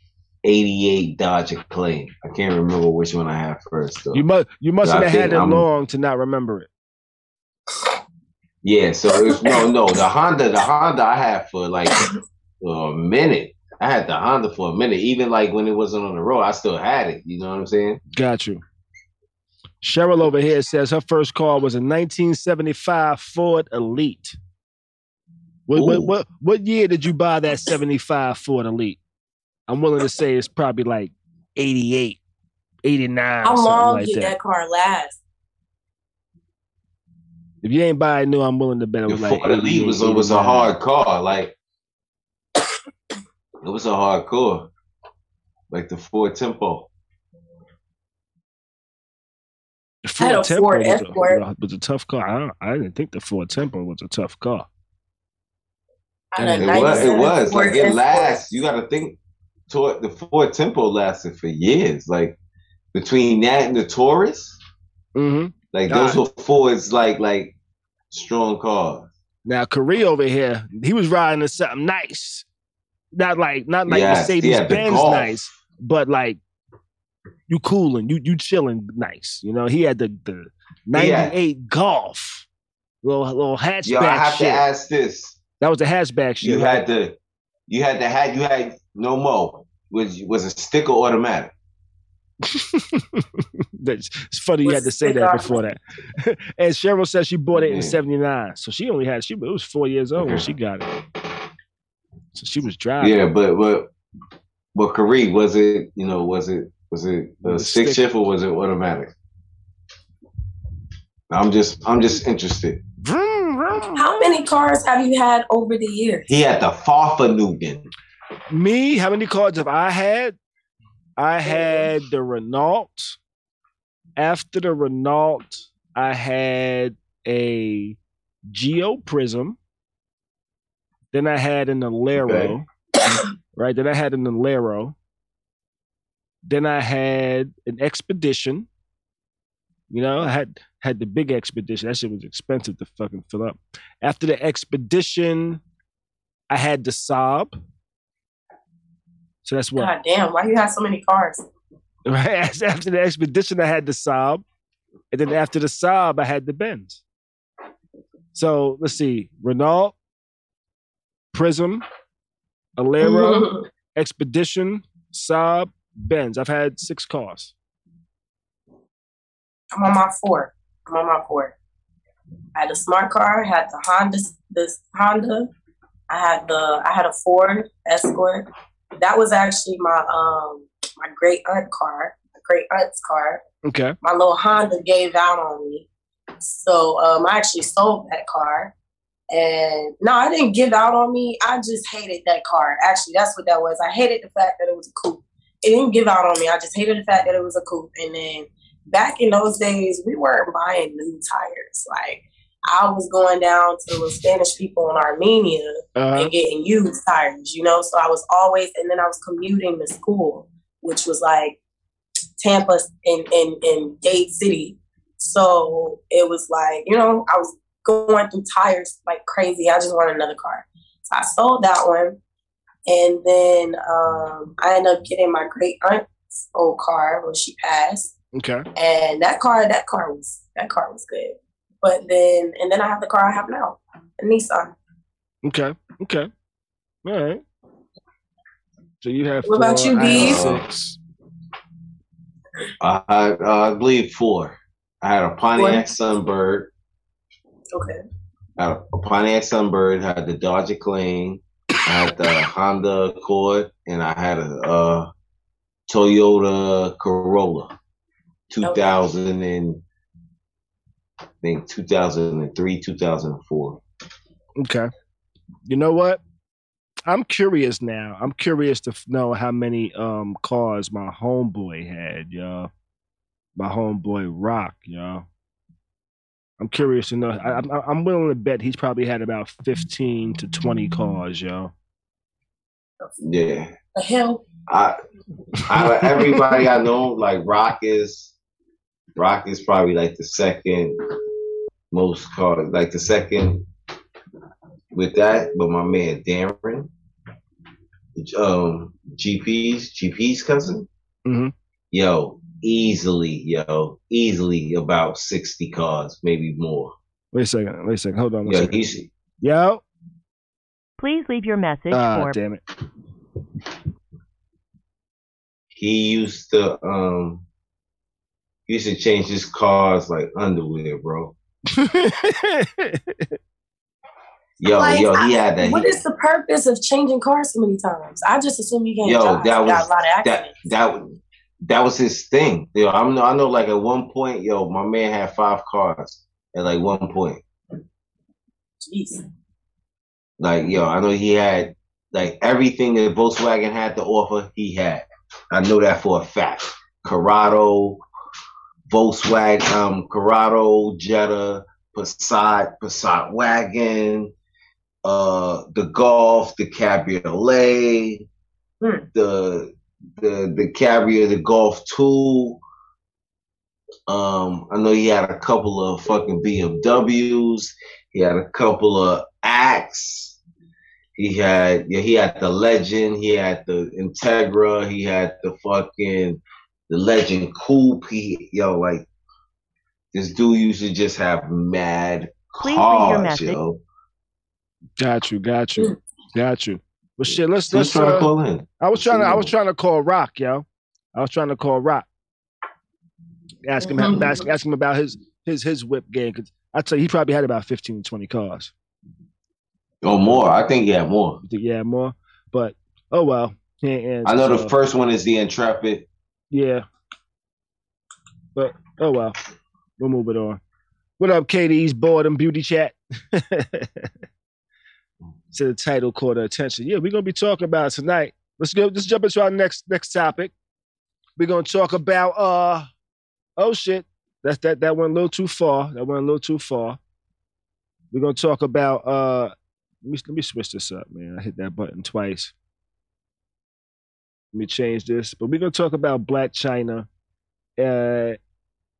88 Dodge Acclaim. I can't remember which one I had first. Though. You must you must have had it I'm, long to not remember it. Yeah, so it was, no, no, the Honda, the Honda I had for like a minute. I had the Honda for a minute. Even like when it wasn't on the road, I still had it. You know what I'm saying? Got you. Cheryl over here says her first car was a 1975 Ford Elite. What, what, what, what year did you buy that 75 Ford Elite? I'm willing to say it's probably like 88, 89. How long like did that. that. car last? If you ain't buying new, I'm willing to bet it was the like. Ford Elite was, was a hard car. Like it was a hardcore, like the Ford Tempo. The Ford Tempo Ford was, a, was, a, tough car. I, I, didn't think the Ford Tempo was a tough car. It was. It was like it lasts. You got to think. Toward the Ford Tempo lasted for years. Like between that and the Taurus, mm-hmm. like God. those were Fords. Like like strong cars. Now, Korea over here, he was riding a something nice. Not like not like yes, Mercedes yeah, Benz nice, but like you cooling, you you chilling nice. You know, he had the the ninety eight yeah. Golf, little little hatchback. Yo, I have shit. to ask this. That was the hatchback shit. You right? had the you had the hat. You had no mo. Was was a sticker automatic. it's funny you had to say that before that. and Cheryl says she bought it in '79, so she only had she it was four years old when she got it. So she was driving. Yeah, but but But Kareem, was it you know was it was it a stick, stick shift or was it automatic? I'm just I'm just interested. How many cars have you had over the years? He had the Fahrvergnügen. Me, how many cars have I had? I had the Renault. After the Renault, I had a Geo Prizm. Then I had an Alero. Okay. right? Then I had an Alero. Then I had an Expedition. You know, I had had the big expedition. That shit was expensive to fucking fill up. After the expedition, I had the Saab. So that's what. God damn! Why you have so many cars? Right after the expedition, I had the Saab, and then after the Saab, I had the Benz. So let's see: Renault, Prizm, Alero, Expedition, Saab, Benz. I've had six cars. I'm on my four. I'm on my four. I had a smart car. I had the Honda. This Honda. I had the. I had a Ford Escort. That was actually my um my great aunt car. My great aunt's car. Okay. My little Honda gave out on me, so um I actually sold that car. And no, I didn't give out on me. I just hated that car. Actually, that's what that was. I hated the fact that it was a coupe. It didn't give out on me. I just hated the fact that it was a coupe. And then back in those days, we weren't buying new tires. Like I was going down to the Spanish people in Armenia uh-huh. and getting used tires, you know. So I was always, and then I was commuting to school, which was like Tampa in in in Dade City. So it was like, you know, I was going through tires like crazy. I just wanted another car. So I sold that one. And then um, I ended up getting my great aunt's old car when she passed. Okay. And that car, that car was that car was good. But then and then I have the car I have now, a Nissan. Okay. Okay. All right. So you have. What about you, B? Six. I, I, I believe four. I had a Pontiac Sunbird. Okay. I had a Pontiac Sunbird. Had the Dodge Acclaim. I had the Honda Accord, and I had a uh, Toyota Corolla. 2000 and I think 2003, 2004. Okay. You know what? I'm curious now. I'm curious to know how many um cars my homeboy had, y'all. My homeboy Rock, y'all. I'm curious to know. I, am I'm willing to bet he's probably had about 15 to 20 cars, y'all. Yeah. The hell? I, I everybody I know, like Rock is Rock is probably like the second most cars, like the second with that. But my man Darren, um, GP's GP's cousin, mm-hmm. yo, easily, yo, easily about sixty cars, maybe more. Wait a second. Wait a second. Hold on. Yo, he's, yo. Please leave your message ah, for. damn it. He used to um he used to change his cars like underwear, bro. yo, like, yo, he had that. What he, is the purpose of changing cars so many times? I just assume you can't. Yo, drive. that was a lot of acting. that that that was his thing. Yo, I'm I know like at one point, yo, my man had five cars at like one point. Jeez. Like yo, I know he had like everything that Volkswagen had to offer. He had. I know that for a fact. Corrado, Volkswagen, um, Corrado, Jetta, Passat, Passat wagon, uh, the Golf, the Cabriolet, hmm. the the the Cabriolet, the Golf Two. Um, I know he had a couple of fucking BMWs. He had a couple of Axe. He had yeah, he had the Legend. He had the Integra. He had the fucking the legend Coupe. He yo like this dude used to just have mad Please cars, yo. Got you, got you, got you. Well, shit, let's let's try uh, to call in. I was trying to I was trying to call Rock, yo. I was trying to call Rock. Ask him mm-hmm. ask, ask him about his his his whip game because I'd say he probably had about 15 20 cars. Oh, more. I think yeah, more. Yeah, more. But oh well. Can't I know the first one is the Intrepid. Yeah. But oh well. We'll move it on. What up, Katie's boredom beauty chat? so the title her attention. Yeah, we're gonna be talking about tonight. Let's go. Let's jump into our next next topic. We're gonna talk about uh oh shit. That that that went a little too far. That went a little too far. We're gonna talk about uh let me let me switch this up, man. I hit that button twice. Let me change this. But we're gonna talk about Blac Chyna uh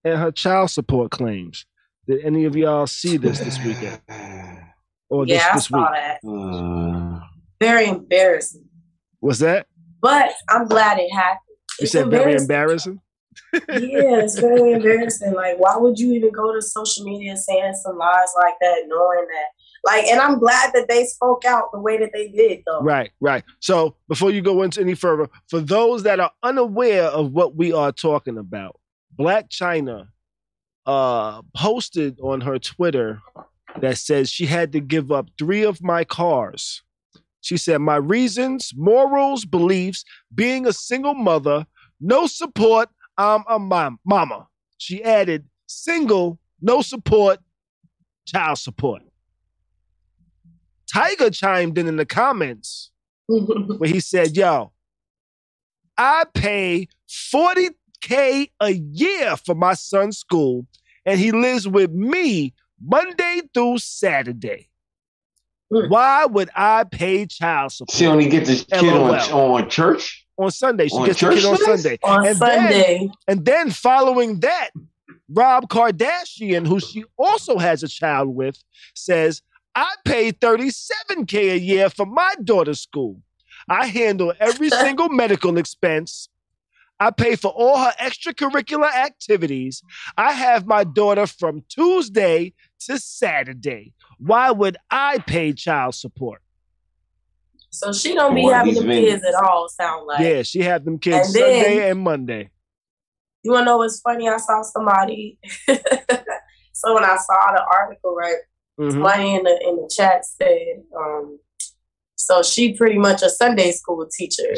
and her child support claims. Did any of y'all see this this weekend? Or yeah, this, this I saw week? that. Uh, Very embarrassing. What's that? But I'm glad it happened. You it's said very embarrassing. yeah, it's very embarrassing. Like, why would you even go to social media saying some lies like that, knowing that? Like, and I'm glad that they spoke out the way that they did, though. Right, right. So, before you go into any further, for those that are unaware of what we are talking about, Blac Chyna uh, posted on her Twitter that says she had to give up three of my cars. She said, My reasons, morals, beliefs, being a single mother, no support, I'm a mom, mama. She added, single, no support, child support. Tyga chimed in in the comments where he said, Yo, I pay 40K a year for my son's school and he lives with me Monday through Saturday. Mm. Why would I pay child support? She only gets this kid on, on church on Sunday. She on gets the kid on Sunday. On and Sunday, then, and then following that, Rob Kardashian, who she also has a child with, says, "I pay thirty-seven k a year for my daughter's school. I handle every single medical expense." I pay for all her extracurricular activities. I have my daughter from Tuesday to Saturday. Why would I pay child support? So she don't be having them kids at all, sound like. Yeah, she had them kids and Sunday then, and Monday. You wanna know what's funny? I saw somebody so when I saw the article, right, mm-hmm. somebody in the in the chat said, um, so she pretty much a Sunday school teacher.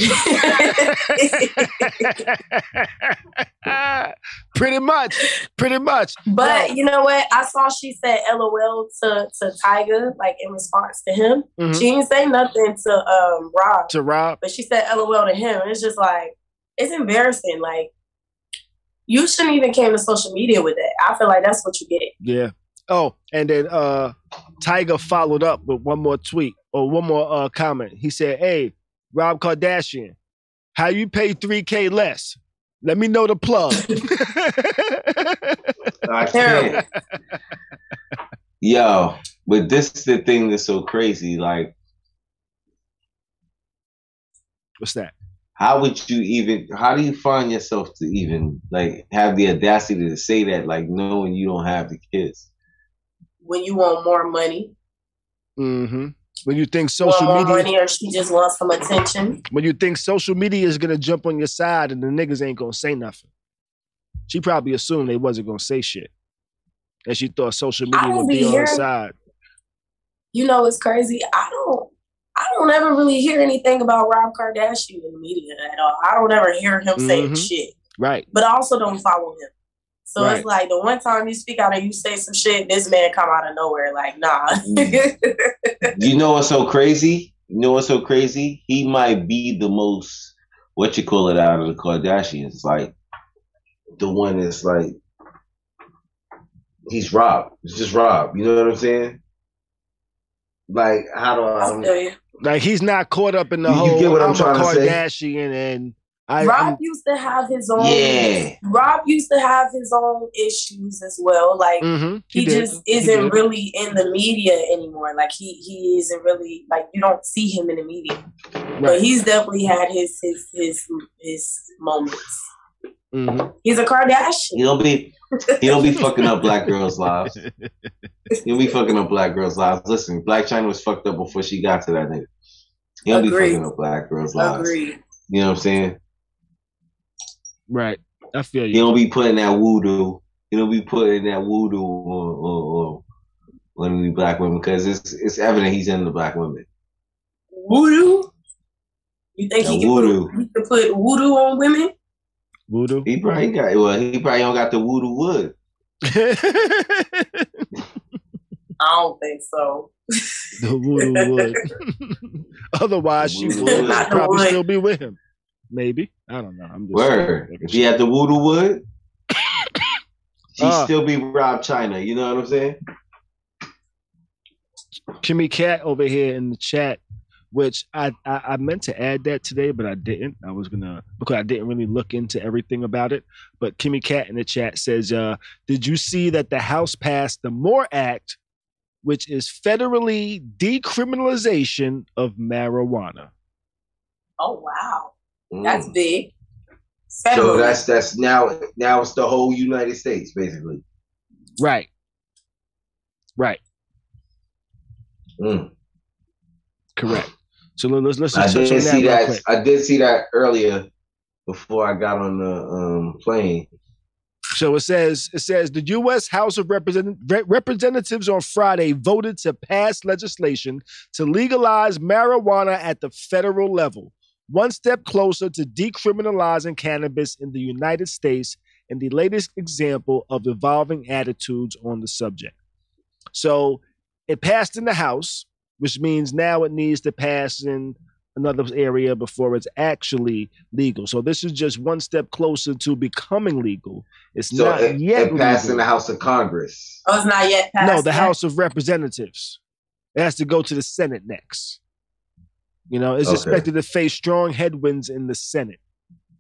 pretty much, pretty much. But you know what? I saw she said LOL to to Tyga, like in response to him. Mm-hmm. She didn't say nothing to um Rob. To Rob. But she said LOL to him. It's just like it's embarrassing. Like you shouldn't even came to social media with that. I feel like that's what you get. Yeah. Oh, and then uh Tyga followed up with one more tweet or one more uh, comment. He said, "Hey, Rob Kardashian, how you pay three k less? Let me know the plug." I can't. Yo, but this is the thing that's so crazy. Like, what's that? How would you even? How do you find yourself to even like have the audacity to say that? Like, knowing you don't have the kids. When you want more money. Mm-hmm. When you think social well, media, money or she just wants some attention. When you think social media is gonna jump on your side and the niggas ain't gonna say nothing, she probably assumed they wasn't gonna say shit, and she thought social media would be, be on her side. You know, it's crazy. I don't. I don't ever really hear anything about Rob Kardashian in the media at all. I don't ever hear him mm-hmm. saying shit. Right. But I also don't follow him. So right. it's like the one time you speak out and you say some shit, this man come out of nowhere like, nah. Mm. you know what's so crazy? You know what's so crazy? He might be the most what you call it out of the Kardashians, like the one that's like he's Rob. It's just Rob. You know what I'm saying? Like how do I? Like he's not caught up in the you, whole. You get what I'm, I'm trying Kardashian to say? and I, Rob I'm, used to have his own. Yeah. Rob used to have his own issues as well. Like mm-hmm, he, he just isn't really in the media anymore. Like he he isn't really like you don't see him in the media. Right. But he's definitely had his his his his moments. Mm-hmm. He's a Kardashian. He don't be he don't be fucking up black girls' lives. He don't be fucking up black girls' lives. Listen, Blac Chyna was fucked up before she got to that nigga. He don't Agreed. be fucking up black girls' lives. Agreed. You know what I'm saying? Right. I feel you. He don't be putting that voodoo. He don't be putting that voodoo on, on, on the black women because it's it's evident he's in the black women. Voodoo. You think he can, put, he can put voodoo on women? Voodoo? He probably got well. He probably don't got the voodoo wood. I don't think so. the voodoo would. Otherwise, she would probably still be with him. Maybe I don't know. I'm just Word. If he had the voodoo wood, she'd uh, still be Rob Chyna. You know what I'm saying? Kimmy Cat over here in the chat, which I, I, I meant to add that today, but I didn't. I was gonna because I didn't really look into everything about it. But Kimmy Cat in the chat says, uh, "Did you see that the House passed the MORE Act, which is federally decriminalization of marijuana?" Oh wow! That's mm. big. So that's that's now now it's the whole United States basically. Right. Right. Mm. Correct. So let's let's. I did see that. that I did see that earlier before I got on the um, plane. So it says it says the U.S. House of Represent- Representatives on Friday voted to pass legislation to legalize marijuana at the federal level one step closer to decriminalizing cannabis in the United States and the latest example of evolving attitudes on the subject. So it passed in the House, which means now it needs to pass in another area before it's actually legal. So this is just one step closer to becoming legal. It's so not it, yet it passed legal. in the House of Congress. Oh, it's not yet passed. No, the yet. House of Representatives. It has to go to the Senate next. You know, is okay. expected to face strong headwinds in the Senate.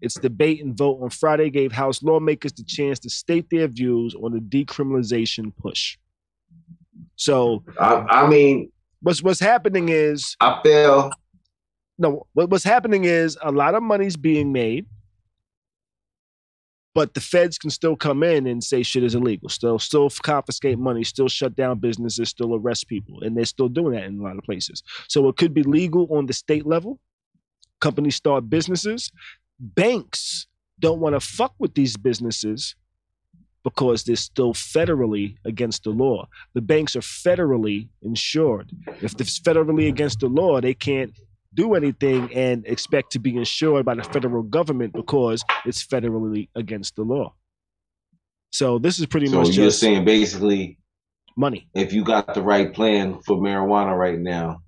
Its debate and vote on Friday gave House lawmakers the chance to state their views on the decriminalization push. So, I, I mean, what's what's happening is I feel no. What, what's happening is a lot of money's being made but the feds can still come in and say shit is illegal, still still confiscate money, still shut down businesses, still arrest people, and they're still doing that in a lot of places. So it could be legal on the state level. Companies start businesses. Banks don't want to fuck with these businesses because they're still federally against the law. The banks are federally insured. If it's federally against the law, they can't do anything and expect to be insured by the federal government because it's federally against the law. So this is pretty so much you're saying basically money. If you got the right plan for marijuana right now,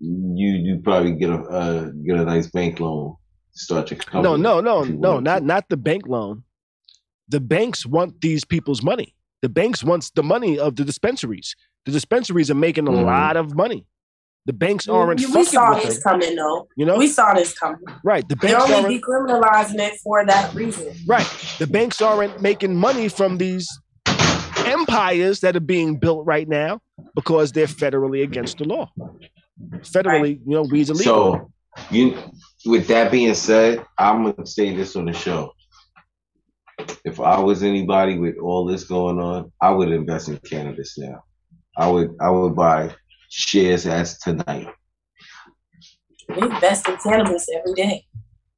you you probably get a uh, get a nice bank loan to start your company. No, no, no, no, not to. not the bank loan. The banks want these people's money. The banks wants the money of the dispensaries. The dispensaries are making a mm. lot of money. The banks aren't. We, we saw this them. coming, though. You know, we saw this coming. Right. The banks They're only decriminalizing it for that reason. Right. The banks aren't making money from these empires that are being built right now because they're federally against the law. Federally, right. you know, weeds illegal. So, you, with that being said, I'm gonna say this on the show. If I was anybody with all this going on, I would invest in cannabis now. I would I would buy shares as tonight. We invest in cannabis every day.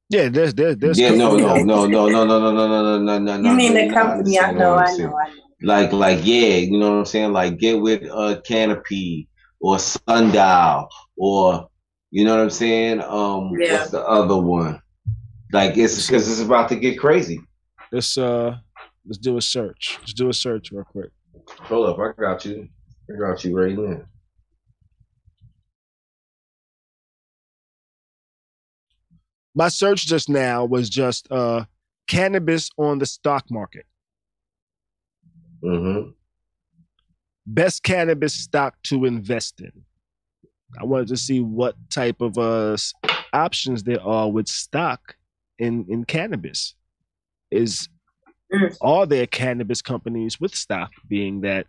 Yeah, there's there's there's yeah no no no no no no no no no no no no. You mean the company? I know, I know, I know. Like like yeah, you know what I'm saying? Like get with a Canopy or Sundial or you know what I'm saying? Um, yeah. what's the other one? Like it's because it's about to get crazy. Let's uh let's do a search. Let's do a search real quick. Hold up, I got you. I got you right now. My search just now was just uh, cannabis on the stock market. Mm-hmm. Best cannabis stock to invest in. I wanted to see what type of uh, options there are with stock in in cannabis. Is mm. are there cannabis companies with stock being that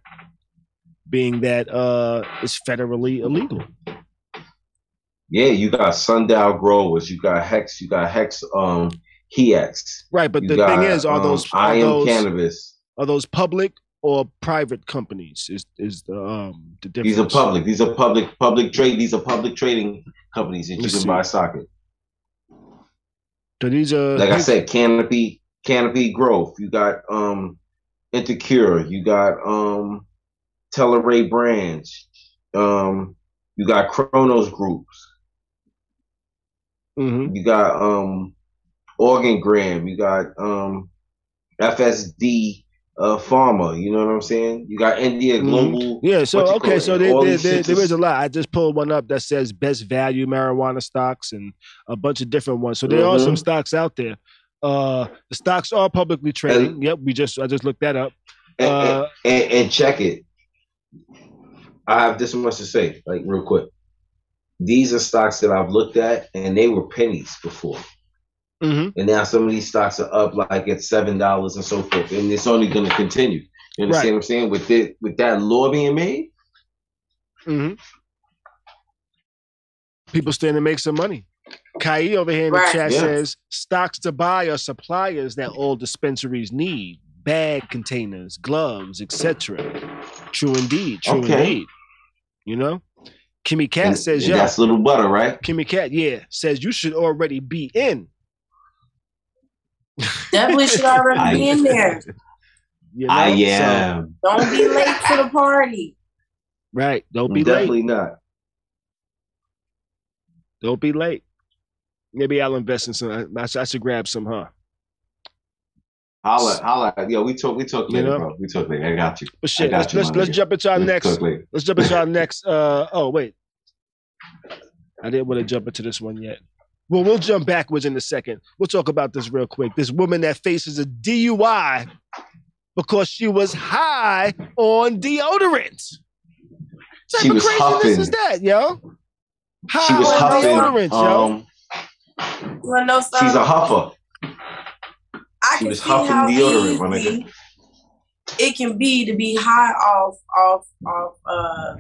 being that uh is federally illegal? Yeah, you got sundial growers, you got hex, you got hex um hex. Right, but the got, thing is, are um, those I am those, cannabis? Are those public or private companies? Is is the um the difference? These are public. These are public public trade. These are public trading companies that Let's you can see. buy socket. So these are like I said, canopy canopy growth. You got um Insecure. You got um Tilray brands. Um you got Cronos groups. Mm-hmm. You got um OrganiGram. You got um FSD uh Pharma. You know what I'm saying? You got India Mhm. Global. Yeah, so okay, so there, there, there, there is- a lot. I just pulled one up that says best value marijuana stocks and a bunch of different ones. So there are some Mhm. stocks out there. Uh, the stocks are publicly trading. yep, we just I just looked that up. and, and- Uh, and, and check it. I have this much to say, like real quick. These are stocks that I've looked at, and they were pennies before, mhm. and now some of these stocks are up like at seven dollars and so forth, and it's only going to continue. You understand Right. what I'm saying? With it, with that law being made, hmm People stand to make some money. Kai over here in Right. the chat Yeah. says stocks to buy are suppliers that all dispensaries need. Bag containers, gloves, etc. True indeed. True Okay. indeed. You know? Kimmy Cat and, says, and yo, that's little butter, right? Kimmy Cat, yeah, says you should already be in. Definitely should already I- be in there. You know? I So, am Don't be late to the party. right. Don't be late. definitely not. Don't be late. Maybe I'll invest in some. I I should grab some, huh? Holla, holla. Yo, we talk. We talk You later, know? bro. We talk later. I got you. But shit, got let's you, let's, let's jump into our Let's next. Let's jump into our next. Uh oh, wait. I didn't want to jump into this one yet. Well, we'll jump backwards in a second. We'll talk about this real quick. This woman that faces a DUI because she was high on deodorant. What She type of was craziness is that, yo? High She was on huffing. deodorant, yo. Um, You wanna know something? she's a huffer. I She can was see huffing how deodorant, my easy it can be to be high off off off uh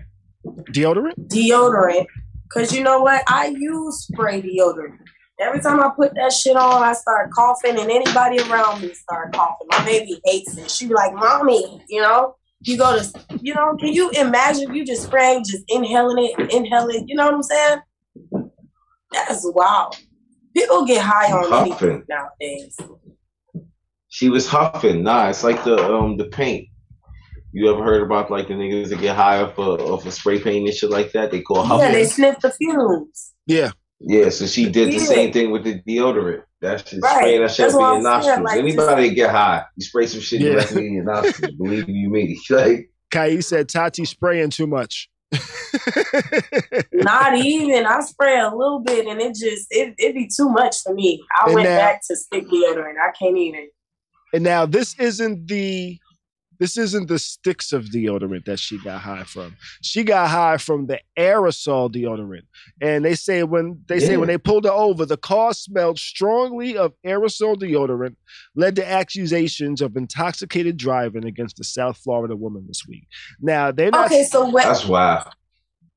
Deodorant? deodorant. Cause you know what? I use spray deodorant. Every time I put that shit on, I start coughing, and anybody around me start coughing. My baby hates it. She be like, "Mommy, you know." You go to, you know, can you imagine you just spraying, just inhaling it, inhaling it? You know what I'm saying? That's wild. People get high on Huffing. anything nowadays. She was huffing. Nah, it's like the um the paint. You ever heard about like the niggas that get high off of, off of spray paint and shit like that? They call Yeah, huffing. they sniff the fumes. Yeah. Yeah, so she did the same thing with the deodorant. That's shit, Right. spraying that shit That's in your nostrils. like, Anybody that get high, you spray some shit Yeah. in your nostrils. Believe you me. Like, Kai said Tati spraying too much. Not even. I spray a little bit, and it just it it be too much for me. I And went now- back to stick deodorant. I can't even. And now this isn't the this isn't the sticks of deodorant that she got high from. She got high from the aerosol deodorant. And they say when they say when they pulled her over, the car smelled strongly of aerosol deodorant, led to accusations of intoxicated driving against the South Florida woman this week. Now they're not Okay, so what? that's wild.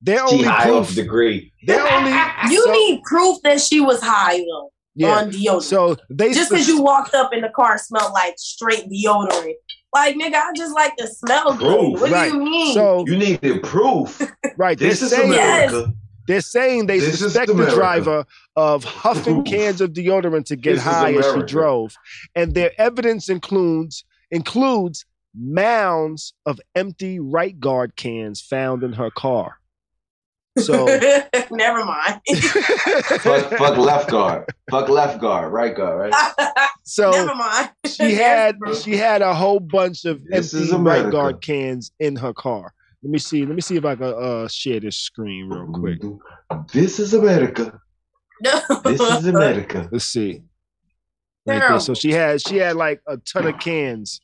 they're She only high off proof. degree. They're only you so- need proof that she was high though yeah. on deodorant. So they just because you walked up in the car smelled like straight deodorant. Like nigga, I just like to smell good. Proof. What Right. do you mean? so You need the proof. right, they're This is saying America. They're saying they This suspect the driver of huffing cans of deodorant to get This high as she drove, and their evidence includes includes mounds of empty right guard cans found in her car. So never mind. fuck, fuck left guard. Fuck left guard. Right guard, right? so never mind. she had she had a whole bunch of This empty right guard cans in her car. Let me see. Let me see if I can uh, share this screen real quick. This is America. No. This is America. Let's see. Right there. So she had she had like a ton of cans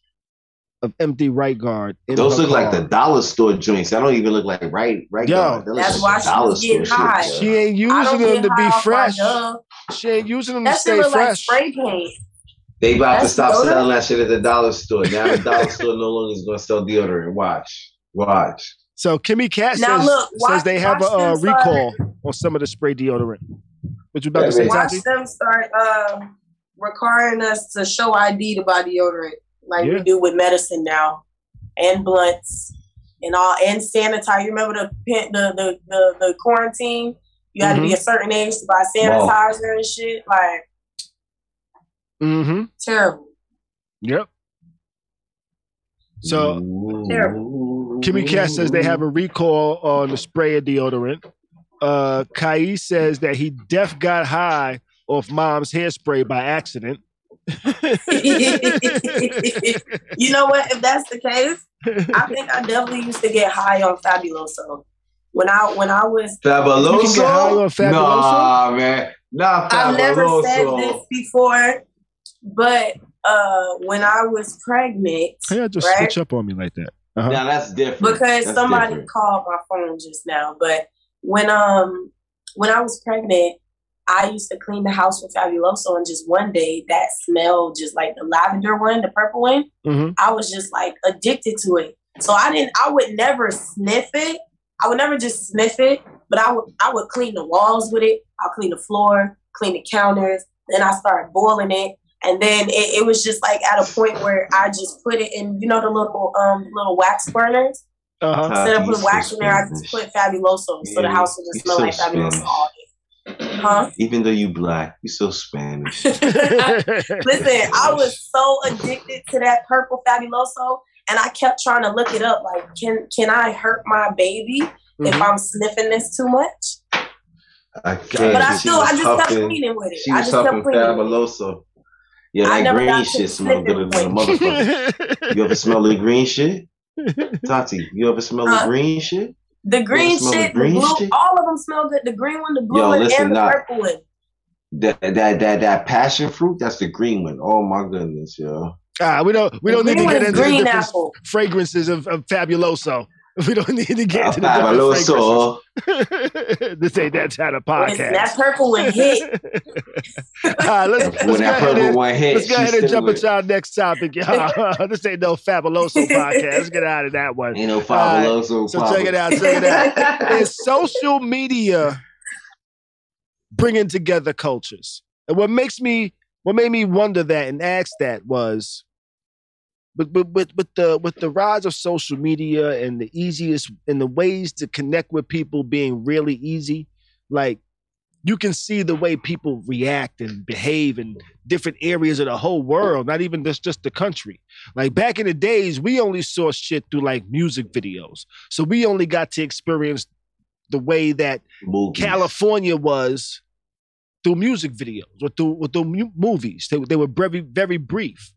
of empty right guard. In Those her look like the dollar store joints. That don't even look like right right Yo, guard. That That's like why some she dollar was getting store high. shit, She ain't using them to be fresh. Dove. She ain't using them That to shit stay look like fresh. spray paint. They about to stop deodorant? selling that shit at the dollar store. Now the dollar store no longer is gonna sell deodorant. Watch. Watch. So Kimmy Cat Now says, look, says they have a watch uh, them start- recall on some of the spray deodorant. What you about Yeah, to say, man. Watch Tati? them start uh, requiring us to show ID to buy deodorant, like Yeah. we do with medicine now, and blunts, and all, and sanitizer. You remember the the the the, the quarantine? You had to be Mm-hmm. a certain age to buy sanitizer and shit. Like Mm-hmm. terrible. Yep. So Kimmy Cat says they have a recall on the spray of deodorant. Uh, Kai says that he def got high off mom's hairspray by accident. you know what? If that's the case, I think I definitely used to get high on Fabuloso. When I when I was Fabuloso, You can get high on Fabuloso? nah, man, not Fabuloso. I've never said this before, but uh when I was pregnant, yeah, y'all just right? switch up on me like that? Uh-huh. Now that's different. because That's somebody different. called my phone just now. But when um when I was pregnant, I used to clean the house with Fabuloso, and just one day that smell, just like the lavender one, the purple one, hmm I was just like addicted to it. So I didn't. I would never sniff it. I would never just sniff it, but I would. I would clean the walls with it. I'll clean the floor, clean the counters. Then I started boiling it, and then it, it was just like at a point where I just put it in. You know the little um little wax burners. Uh-huh. Instead of you putting wax in there, I just put Fabuloso, so the house would just smell so like Fabuloso all day. Huh? Even though you black, you still Spanish. Listen, I was so addicted to that purple Fabuloso, and I kept trying to look it up. Like, can can I hurt my baby if Mhm. I'm sniffing this too much? I But can't. But I still, I just kept huffing- cleaning with it. She I was just kept huffing cleaning. with it. Fabuloso. Yeah, I that never green shit the smell good as a motherfucker. You ever smell the green shit? Tati, you ever smell Huh? the green shit? The green smell shit, the green blue, shit? all of them smell good. The green one, the blue Yo, one, listen, and the nah. purple one. That that that that passion fruit, that's the green one. Oh my goodness, yo. Ah, we don't we The don't need to get into the different apple. fragrances of, of Fabuloso. We don't need to get into the different Fabuloso. fragrances. this ain't that kind of Listen, podcast. that purple one hit. All right, let's, let's When that purple and, one hit, let's go ahead and jump with into our next topic. y'all. this ain't no Fabuloso podcast. Let's get out of that one. Ain't no All right, Fabuloso. So check it out. Check it out. is social media bringing together cultures. And what makes me, what made me wonder that and ask that was, with, with, with, with the with the rise of social media and the easiest and the ways to connect with people being really easy, like you can see the way people react and behave in different areas of the whole world, not even just just the country. Like back in the days, we only saw shit through like music videos, so we only got to experience the way that Movies. California was through music videos or through, or through movies. They, they were very, very brief.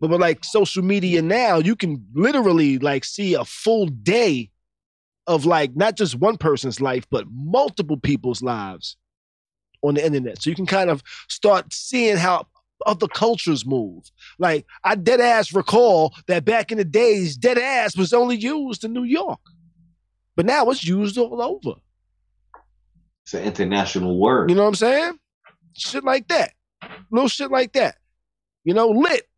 But with like social media now, you can literally like see a full day of like not just one person's life, but multiple people's lives on the internet. So you can kind of start seeing how other cultures move. Like I dead ass recall that back in the days, dead ass was only used in New York. But now it's used all over. It's an international word. You know what I'm saying? Shit like that. Little shit like that. You know, lit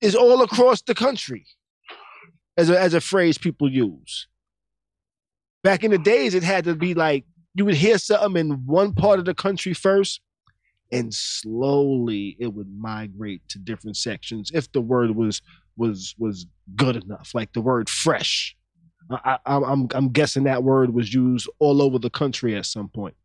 is all across the country as a, as a phrase people use. Back in the days, it had to be like you would hear something in one part of the country first, and slowly it would migrate to different sections if the word was was was good enough. Like the word fresh. I, I, I'm I'm guessing that word was used all over the country at some point,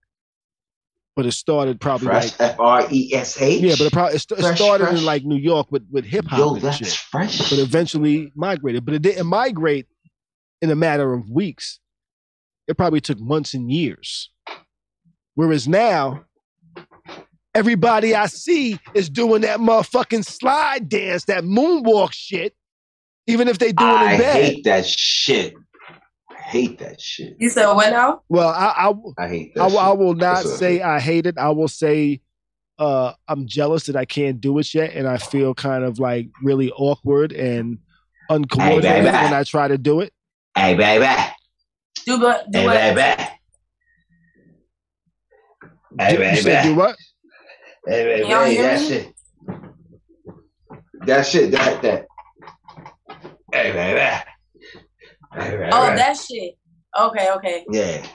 but it started probably Fresh, like F R E S H. yeah, but it probably it, st- it Fresh, started fresh. in like New York with with hip hop and that's shit, fresh. but eventually migrated. But it didn't migrate in a matter of weeks. It probably took months and years. Whereas now, everybody I see is doing that motherfucking slide dance, that moonwalk shit, even if they doing I it bad. hate that shit. I hate that shit. You said what now? well, I, I I hate that I, shit. I will not That's say. I hate it. I will say uh, I'm jealous that I can't do it yet, and I feel kind of like really awkward and uncoordinated baby. when I try to do it. Hey, baby. Do what? Do Hey, what? baby. Hey, Do- you said do what? Hey, baby. Y'all That shit. That shit. That, that. Hey, baby. Hey, baby. Oh, that shit. Okay, okay. Yeah.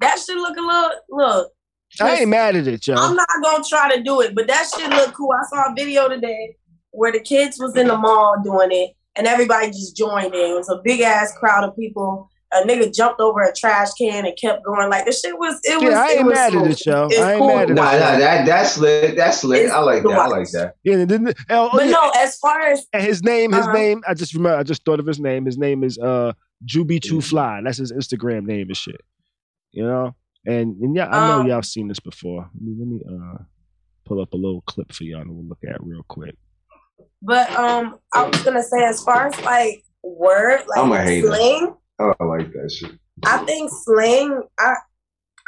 That shit look a little look. I ain't mad at it, yo. I'm not gonna try to do it, but that shit look cool. I saw a video today where the kids was in the mall doing it, and everybody just joined in. It was a big ass crowd of people. A nigga jumped over a trash can and kept going. Like the shit was. It was. Yeah, I it ain't was mad at it, yo. It's I ain't cool. mad at it. Nah, nah, that, that's lit. That's lit. It's I like that. I like that. Yeah, and, then, oh, But yeah, no, as far as and his name, his Uh-huh. name. I just remember. I just thought of his name. His name is uh Juby Too Fly. That's his Instagram name and shit. You know, and and yeah, I know Um, y'all seen this before. Let me, let me uh pull up a little clip for y'all to look at real quick. But um, I was gonna say as far as like word, like I'm a hater. slang. I like that shit. I think slang. I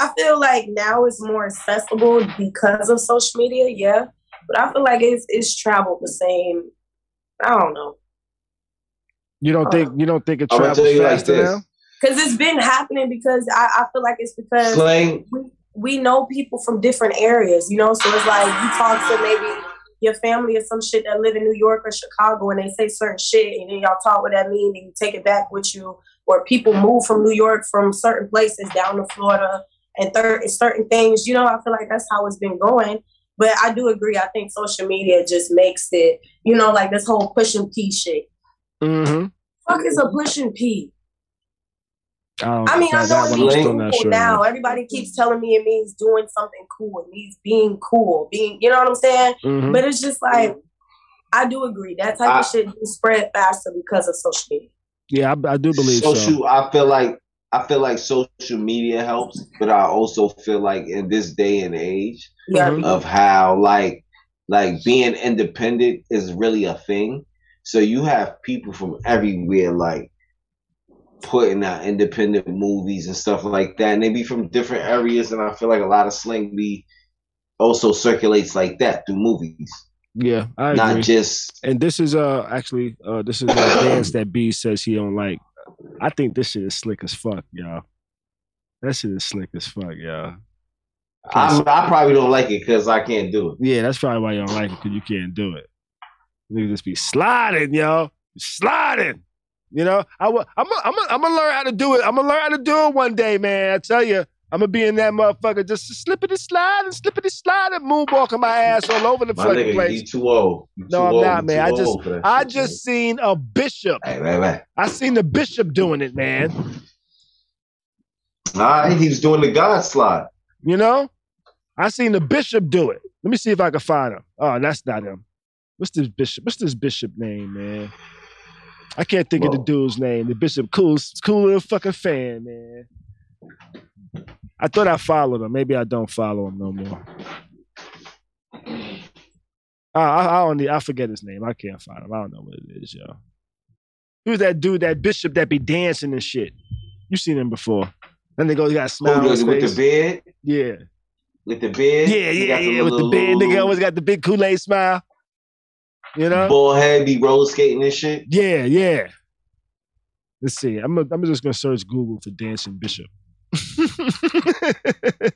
I feel like now it's more accessible because of social media. Yeah, but I feel like it's it's traveled the same. I don't know. You don't think you don't think it travels tell you like faster this. now? Because it's been happening because I, I feel like it's because Slang, we, we know people from different areas, you know. So it's like you talk to maybe your family or some shit that live in New York or Chicago, and they say certain shit, and then y'all talk what that mean, and you take it back with you. Or people move from New York from certain places down to Florida, and third certain things. You know, I feel like that's how it's been going. But I do agree. I think social media just makes it, you know, like this whole pushing P shit. Mm-hmm. Fuck is a pushing P? I, don't, I mean, I know it means cool sure. now. Everybody keeps telling me it means doing something cool. It means being cool. Being, you know what I'm saying? Mhm. But it's just like, I do agree that type I- of shit do spread faster because of social media. Yeah, I, I do believe social. so. I feel like I feel like social media helps, but I also feel like in this day and age Yeah, Mhm. of how like like being independent is really a thing. So you have people from everywhere like putting out independent movies and stuff like that, and they be from different areas, and I feel like a lot of slang be also circulates like that through movies, Yeah, I not agree. just and this is uh actually uh this is a dance that B says he don't like. I think this shit is slick as fuck, y'all. That shit is slick as fuck, y'all. I, I probably don't like it because I can't do it. Yeah, that's probably why you don't like it because you can't do it. Niggas just be sliding, yo, sliding. You know, I. I'm. gonna- I'm. gonna- I'm learn how to do it. I'm gonna learn how to do it one day, man. I tell you, I'm gonna be in that motherfucker, just slippity sliding, slippity sliding, moonwalking my ass all over the My fucking nigga, place. you too old. You No, too I'm old. not, man. I just- old for that I just seen a bishop. Hey, right, right. I seen the bishop doing it, man. Right, he was doing the God slide. You know, I seen the bishop do it. Let me see if I can find him. Oh, that's not him. What's this bishop? What's this bishop name, man? I can't think of the dude's name. The bishop, cool, cool little fucking fan, man. I thought I followed him. Maybe I don't follow him no more. I, I, I don't need. I forget his name. I can't find him. I don't know what it is, yo. Who's that dude? That bishop that be dancing and shit. You seen him before? Then they go, he got a smile oh, on his with face. the beard? Yeah. With the beard? Yeah, yeah, yeah. With the big nigga always got the big Kool Aid smile. You know? Ball head, be roller skating and shit. Yeah, yeah. Let's see. I'm a, I'm just gonna search Google for dancing bishop.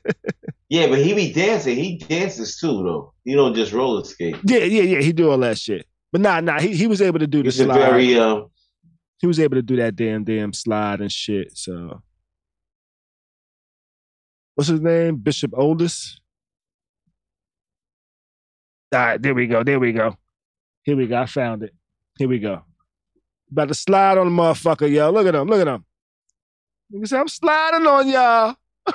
Yeah, but he be dancing. He dances too, though. He don't just roller skate. yeah, yeah, yeah. He do all that shit. But nah, nah. He he was able to do the He's slide. very um. he was able to do that damn damn slide and shit. So, what's his name? Bishop Oldest. All right, there we go. There we go. Here we go. I found it. Here we go. About to slide on the motherfucker, yo. Look at him. Look at him. Nigga say, I'm sliding on y'all.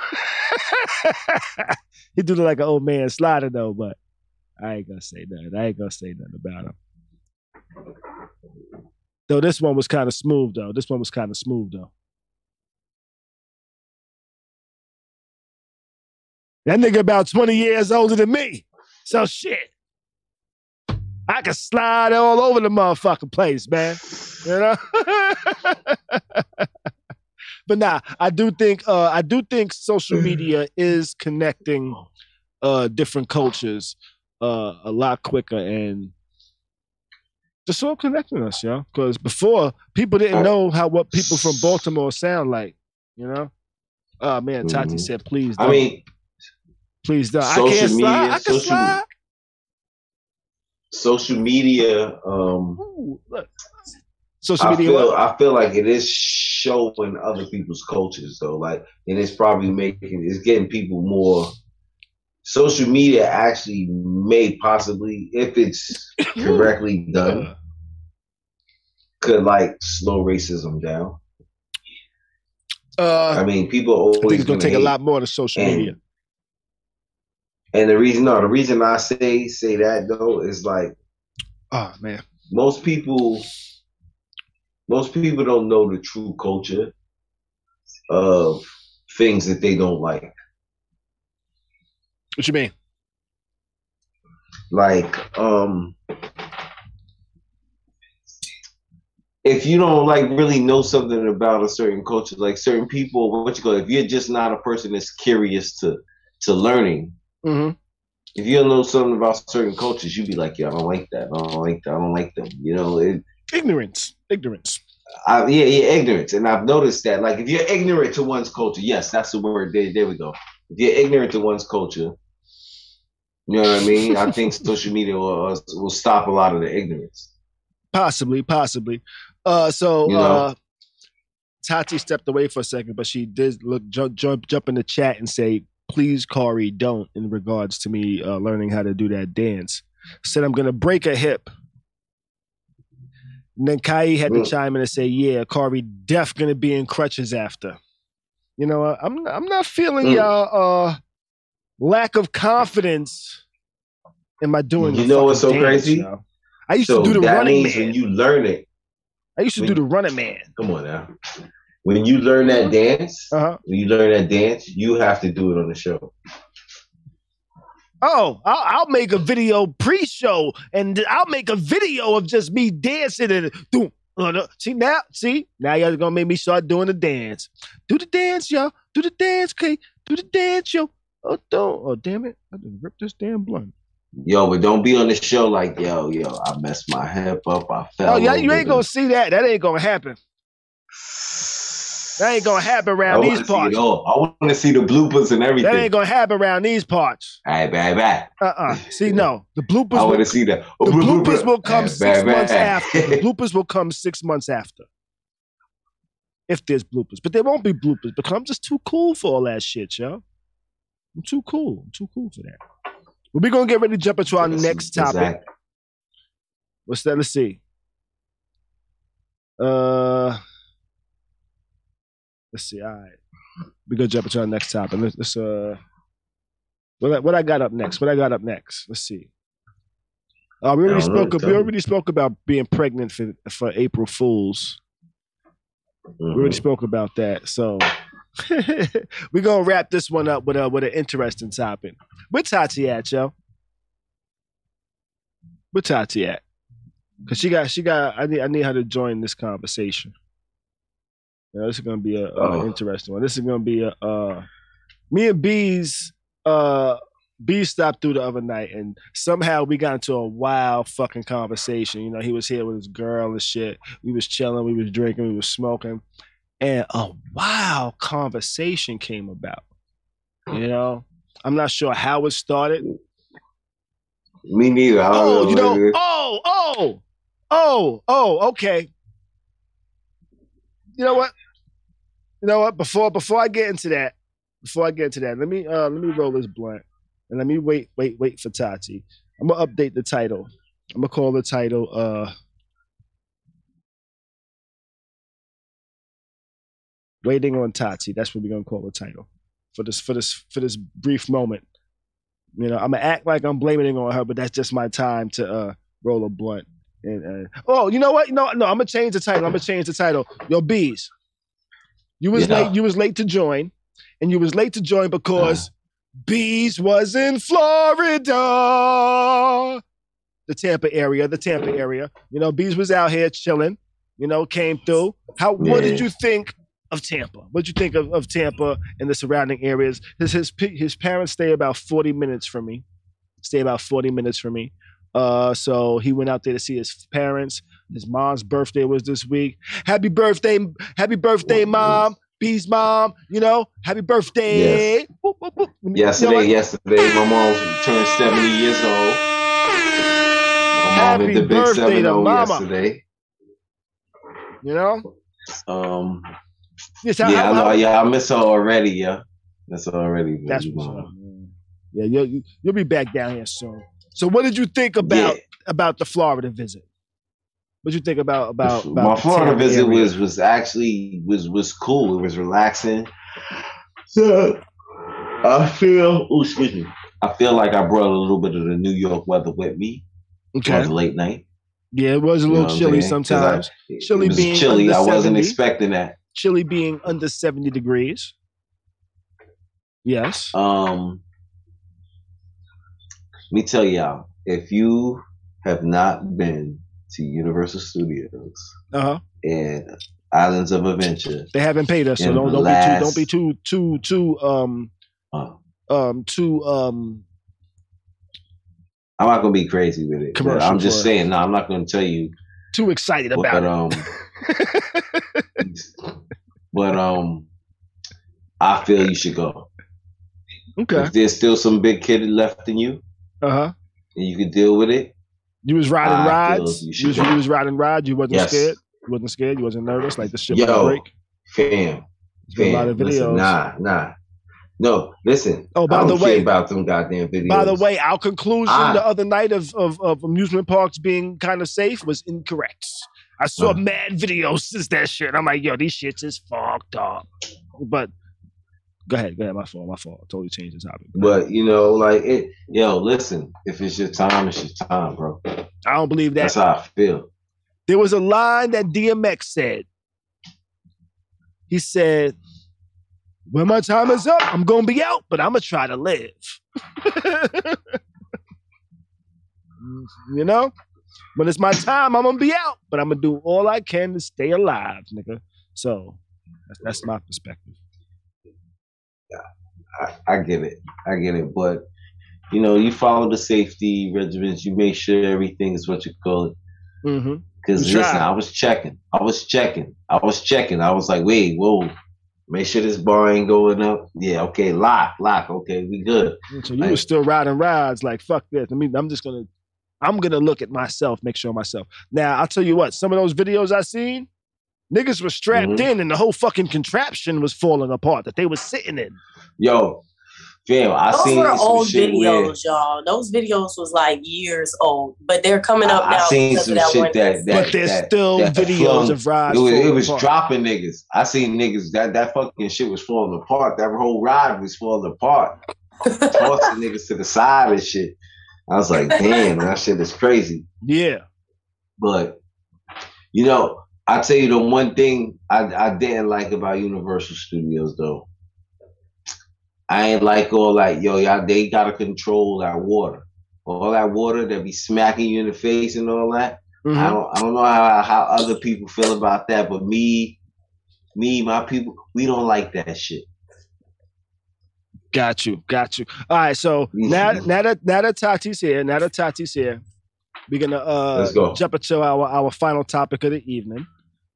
he do look like an old man sliding though, but I ain't gonna say nothing. I ain't gonna say nothing about him. Though this one was kind of smooth though. This one was kind of smooth though. That nigga about 20 years older than me. So shit. I can slide all over the motherfucking place, man. You know? but nah, I do think uh I do think social media is connecting uh different cultures uh a lot quicker and just sort of connecting us, yo. Because before people didn't know how what people from Baltimore sound like, you know. Oh man, Tati Mhm. said, please. I Don't. mean, please don't. I social can't slide. media- I can social- slide. Social media. Um, Ooh. Social I media. feel? I feel like it is showing other people's cultures though. Like, and it's probably making it's getting people more. Social media actually may possibly, if it's correctly done, could like slow racism down. Uh, I mean, people I always think it's gonna take a lot more to social media. And the reason, no, the reason I say say that though is like Oh man. most people, most people don't know the true culture of things that they don't like. What you mean? like um if you don't like really know something about a certain culture, like certain people, what you call, if you're just not a person that's curious to to learning, mm-hmm. if you don't know something about certain cultures, you'd be like, yeah, I don't like that. I don't like that. I don't like them. You know, it, ignorance, ignorance. I, yeah, yeah, ignorance. And I've noticed that, like, if you're ignorant to one's culture, yes, that's the word. There, there we go. If you're ignorant to one's culture, you know what I mean. I think social media will, will stop a lot of the ignorance. Possibly, possibly. Uh, so you know? uh, Tati stepped away for a second, but she did look jump jump jump in the chat and say, "Please, Corey, don't." In regards to me uh, learning how to do that dance, said I'm gonna break a hip. And then Kai had to chime in and say, "Yeah, Corey, def gonna be in crutches after." You know, uh, I'm I'm not feeling mm. y'all uh, lack of confidence in my doing. You know what's so dance, crazy? I used so to do the running man. When you learn it, I used to when, do the running man. Come on now. When you learn that dance, uh-huh. when you learn that dance, you have to do it on the show. Oh, I'll, I'll, make a video pre-show, and I'll make a video of just me dancing and do. Uh, see now, see now, y'all gonna make me start doing the dance. Do the dance, y'all. Do the dance, okay? Do the dance, yo. Oh, don't. Oh, damn it! I just ripped this damn blunt. Yo, but don't be on the show like, yo, yo, I messed my hip up. I fell. Oh, yeah, you ain't gonna see that. That ain't gonna happen. That ain't gonna happen around these parts. I want to see the bloopers and everything. That ain't gonna happen around these parts. All right, bad, bad. Uh, uh See, no, the bloopers. I want to see that. The bloopers will come six months after. The bloopers will come six months after. If there's bloopers, but there won't be bloopers because I'm just too cool for all that shit, yo. I'm too cool. I'm too cool for that. We're gonna get ready to jump into our next topic. What's that? Let's see. Uh, let's see. All right, we're gonna jump into our next topic. Let's, let's uh, what I, what I got up next? What I got up next? Let's see. Uh, we already spoke. we already spoke about being pregnant for for April Fools. Mm-hmm. We already mm-hmm. spoke about that. So we're gonna wrap this one up with a with an interesting topic. Where Tati at, yo? Where Tati at? Cause she got she got I need I need her to join this conversation. You know, this is gonna be a, a oh. interesting one. This is gonna be a uh me and Bees uh B stopped through the other night and somehow we got into a wild fucking conversation. You know, he was here with his girl and shit. We was chilling, we was drinking, we was smoking and a wild conversation came about. You know, I'm not sure how it started. Me neither. oh, know you know, oh, oh, oh, oh, okay. You know what? You know what? Before before I get into that, before I get into that, let me uh let me roll this blunt and let me wait, wait, wait for Tati. I'm gonna update the title. I'm gonna call the title uh Waiting on Tati. That's what we're gonna call the title for this for this for this brief moment. You know, I'm gonna act like I'm blaming it on her, but that's just my time to uh, roll a blunt. And uh, oh, you know what? No, no, I'm gonna change the title. I'm gonna change the title. Yo, bees. You was yeah. late. You was late to join, and you was late to join because uh. bees was in Florida, the Tampa area, the Tampa area. You know, bees was out here chilling. You know, came through. How? Yeah. What did you think of Tampa. What do you think of, of Tampa and the surrounding areas? His, his his parents stay about forty minutes from me. Stay about forty minutes from me. Uh, so he went out there to see his parents. His mom's birthday was this week. Happy birthday, happy birthday, mom. Bee's mom, you know, happy birthday. Yes. Boop, boop, boop. Yesterday, you know yesterday, my mom turned 70 years old. My happy mom hit the big birthday oh mama. yesterday. You know? Um, Yes, I, yeah, I, I, yeah, I miss her already. Yeah, that's already. That's what's up, Yeah, you'll you'll be back down here soon. So, what did you think about yeah. about the Florida visit? What did you think about about, about my Florida visit area? was was actually was was cool. It was relaxing. So I feel. Oh, excuse me. I feel like I brought a little bit of the New York weather with me. Okay. late night. Yeah, it was a little you know chilly sometimes. I, chilly being chilly. I wasn't expecting that. Chile being under 70 degrees. Yes. Um, me tell y'all, if you have not been to Universal Studios uh-huh. and Islands of Adventure, they haven't paid us, so don't, don't last, be too don't be too too too um uh, um too um. I'm not gonna be crazy with it. I'm just saying. No, I'm not gonna tell you. Too excited about but, it. Um, but um, I feel you should go. Okay. If there's still some big kid left in you, uh huh, and you could deal with it. You was riding I rides. You, you, was, you was riding rides. You wasn't yes. scared. You wasn't scared. You wasn't nervous. Like the shit Yo, break. Fam, fam. A lot of videos. Listen, nah, nah. No, listen. Oh, by the way, about them goddamn videos. By the way, our conclusion I, the other night of, of, of amusement parks being kind of safe was incorrect. I saw uh, mad videos since that shit. I'm like, yo, these shits is fucked up. But go ahead, go ahead. My fault, my fault. I totally changed the topic. But you know, like it, yo, listen. If it's your time, it's your time, bro. I don't believe that. That's how I feel. There was a line that DMX said. He said, "When my time is up, I'm gonna be out, but I'm gonna try to live." you know, when it's my time, I'm gonna be out, but I'm gonna do all I can to stay alive, nigga. So that's, that's my perspective. I, I get it. I get it. But you know, you follow the safety regimens. You make sure everything is what you call it. Mm-hmm. Because listen, I was checking. I was checking. I was checking. I was like, wait, whoa. Make sure this bar ain't going up. Yeah, okay, lock, lock. Okay, we good. So you like, were still riding rides like fuck this. I mean, I'm just gonna, I'm gonna look at myself, make sure myself. Now I'll tell you what. Some of those videos I seen, niggas were strapped mm-hmm. in, and the whole fucking contraption was falling apart that they were sitting in. Yo, fam, I Those seen were old videos, where, y'all. Those videos was like years old, but they're coming up I, now. I seen some that shit that, that, but there's still that videos of rides. It was, it was dropping niggas. I seen niggas that that fucking shit was falling apart. That whole ride was falling apart. Tossing niggas to the side and shit. I was like, damn, that shit is crazy. Yeah. But you know, I tell you the one thing I, I didn't like about Universal Studios though I ain't like all like, yo, y'all, they gotta control that water. All that water that be smacking you in the face and all that. Mm-hmm. I don't, I don't know how, how other people feel about that, but me, me, my people, we don't like that shit. Got you, got you. All right, so mm-hmm. now, now that now that Tati's here, now that Tati's here, we're gonna uh, go. jump into our our final topic of the evening.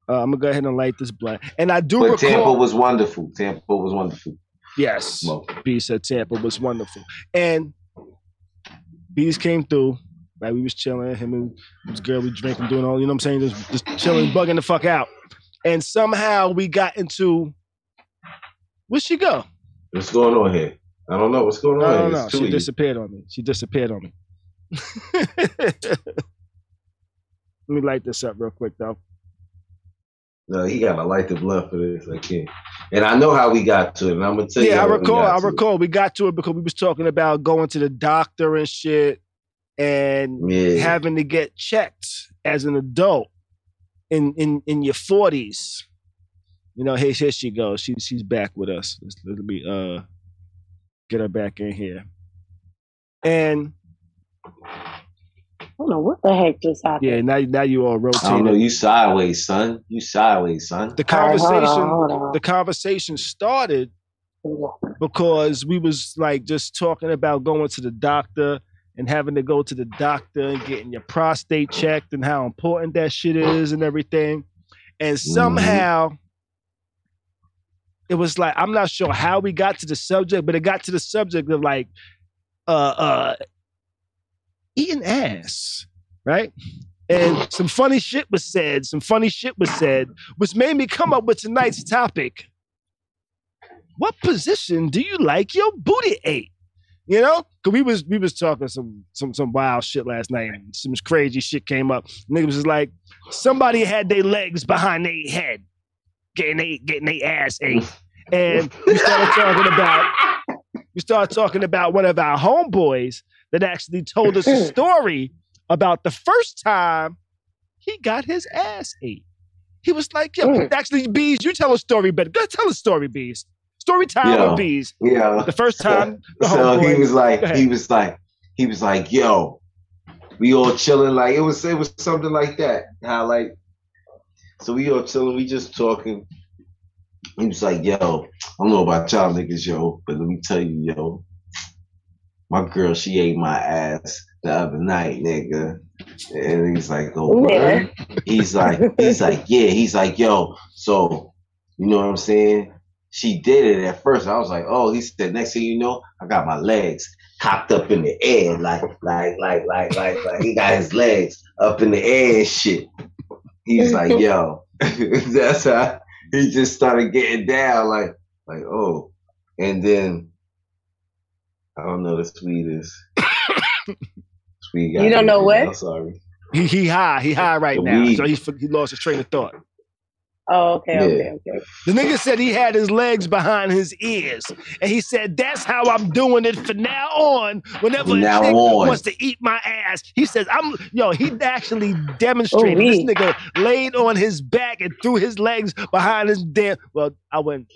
Uh, I'm gonna go ahead and light this blunt. And I do but recall, Tampa was wonderful. Tampa was wonderful. Yes. Beast at Tampa was wonderful. And Beast came through. Right, we was chilling, him and his girl, we drinking, doing all, you know what I'm saying? Just, just chilling, bugging the fuck out. And somehow we got into where'd she go? What's going on here? I don't know what's going on. I don't know. She disappeared on me. She disappeared on me. Let me light this up real quick though. No, he got a light of love for this. I can't. And I know how we got to it. And I'm gonna tell yeah, you. Yeah, I recall. I recall. It. We got to it because we was talking about going to the doctor and shit, and yeah. having to get checked as an adult in in in your forties. You know, hey, here she goes. She she's back with us. Let's, let me uh get her back in here. And don't know what the heck just happened. Yeah, now now you all rotating. I don't know. You sideways, son. You sideways, son. The conversation, right, hold on, hold on. the conversation started because we was like just talking about going to the doctor and having to go to the doctor and getting your prostate checked and how important that shit is and everything. And mm-hmm. somehow mm-hmm. it was like I'm not sure how we got to the subject, but it got to the subject of like uh uh eating ass, right? And some funny shit was said, some funny shit was said, which made me come up with tonight's topic. What position do you like your booty ate? You know, cause we was we was talking some some some wild shit last night. And some crazy shit came up. Niggas was like, somebody had their legs behind their head, getting they getting their ass ate, and we started talking about we started talking about one of our homeboys that actually told us a story about the first time he got his ass ate. He was like, "Yo, mm. actually, bees, you tell a story better. Go tell a story, bees. Story time yo, with bees. Yeah. The first time. The so he was like, he was like, he was like, yo, we all chilling. Like it was, it was something like that. How like, so we all chilling. We just talking. He was like, "Yo, I don't know about y'all niggas, yo, but let me tell you, yo, my girl, she ate my ass the other night, nigga." And he's like, "Oh, Yeah. He's like, he's like, yeah. He's like, yo. So, you know what I'm saying? She did it at first. I was like, oh. He said, next thing you know, I got my legs cocked up in the air, like, like, like, like, like, like. He got his legs up in the air and shit. He's like, yo. That's how he just started getting down, like, like, oh. And then I don't know the sweetest. Sweet You don't know what? I'm sorry. He he high. He high right The now. weed. So he he lost his train of thought. Oh, okay, Yeah. okay, okay. The nigga said he had his legs behind his ears, and he said that's how I'm doing it from now on. Whenever From a now chick on. wants to eat my ass, he says I'm yo. He actually demonstrated. this nigga laid on his back and threw his legs behind his damn. Well, I wouldn't.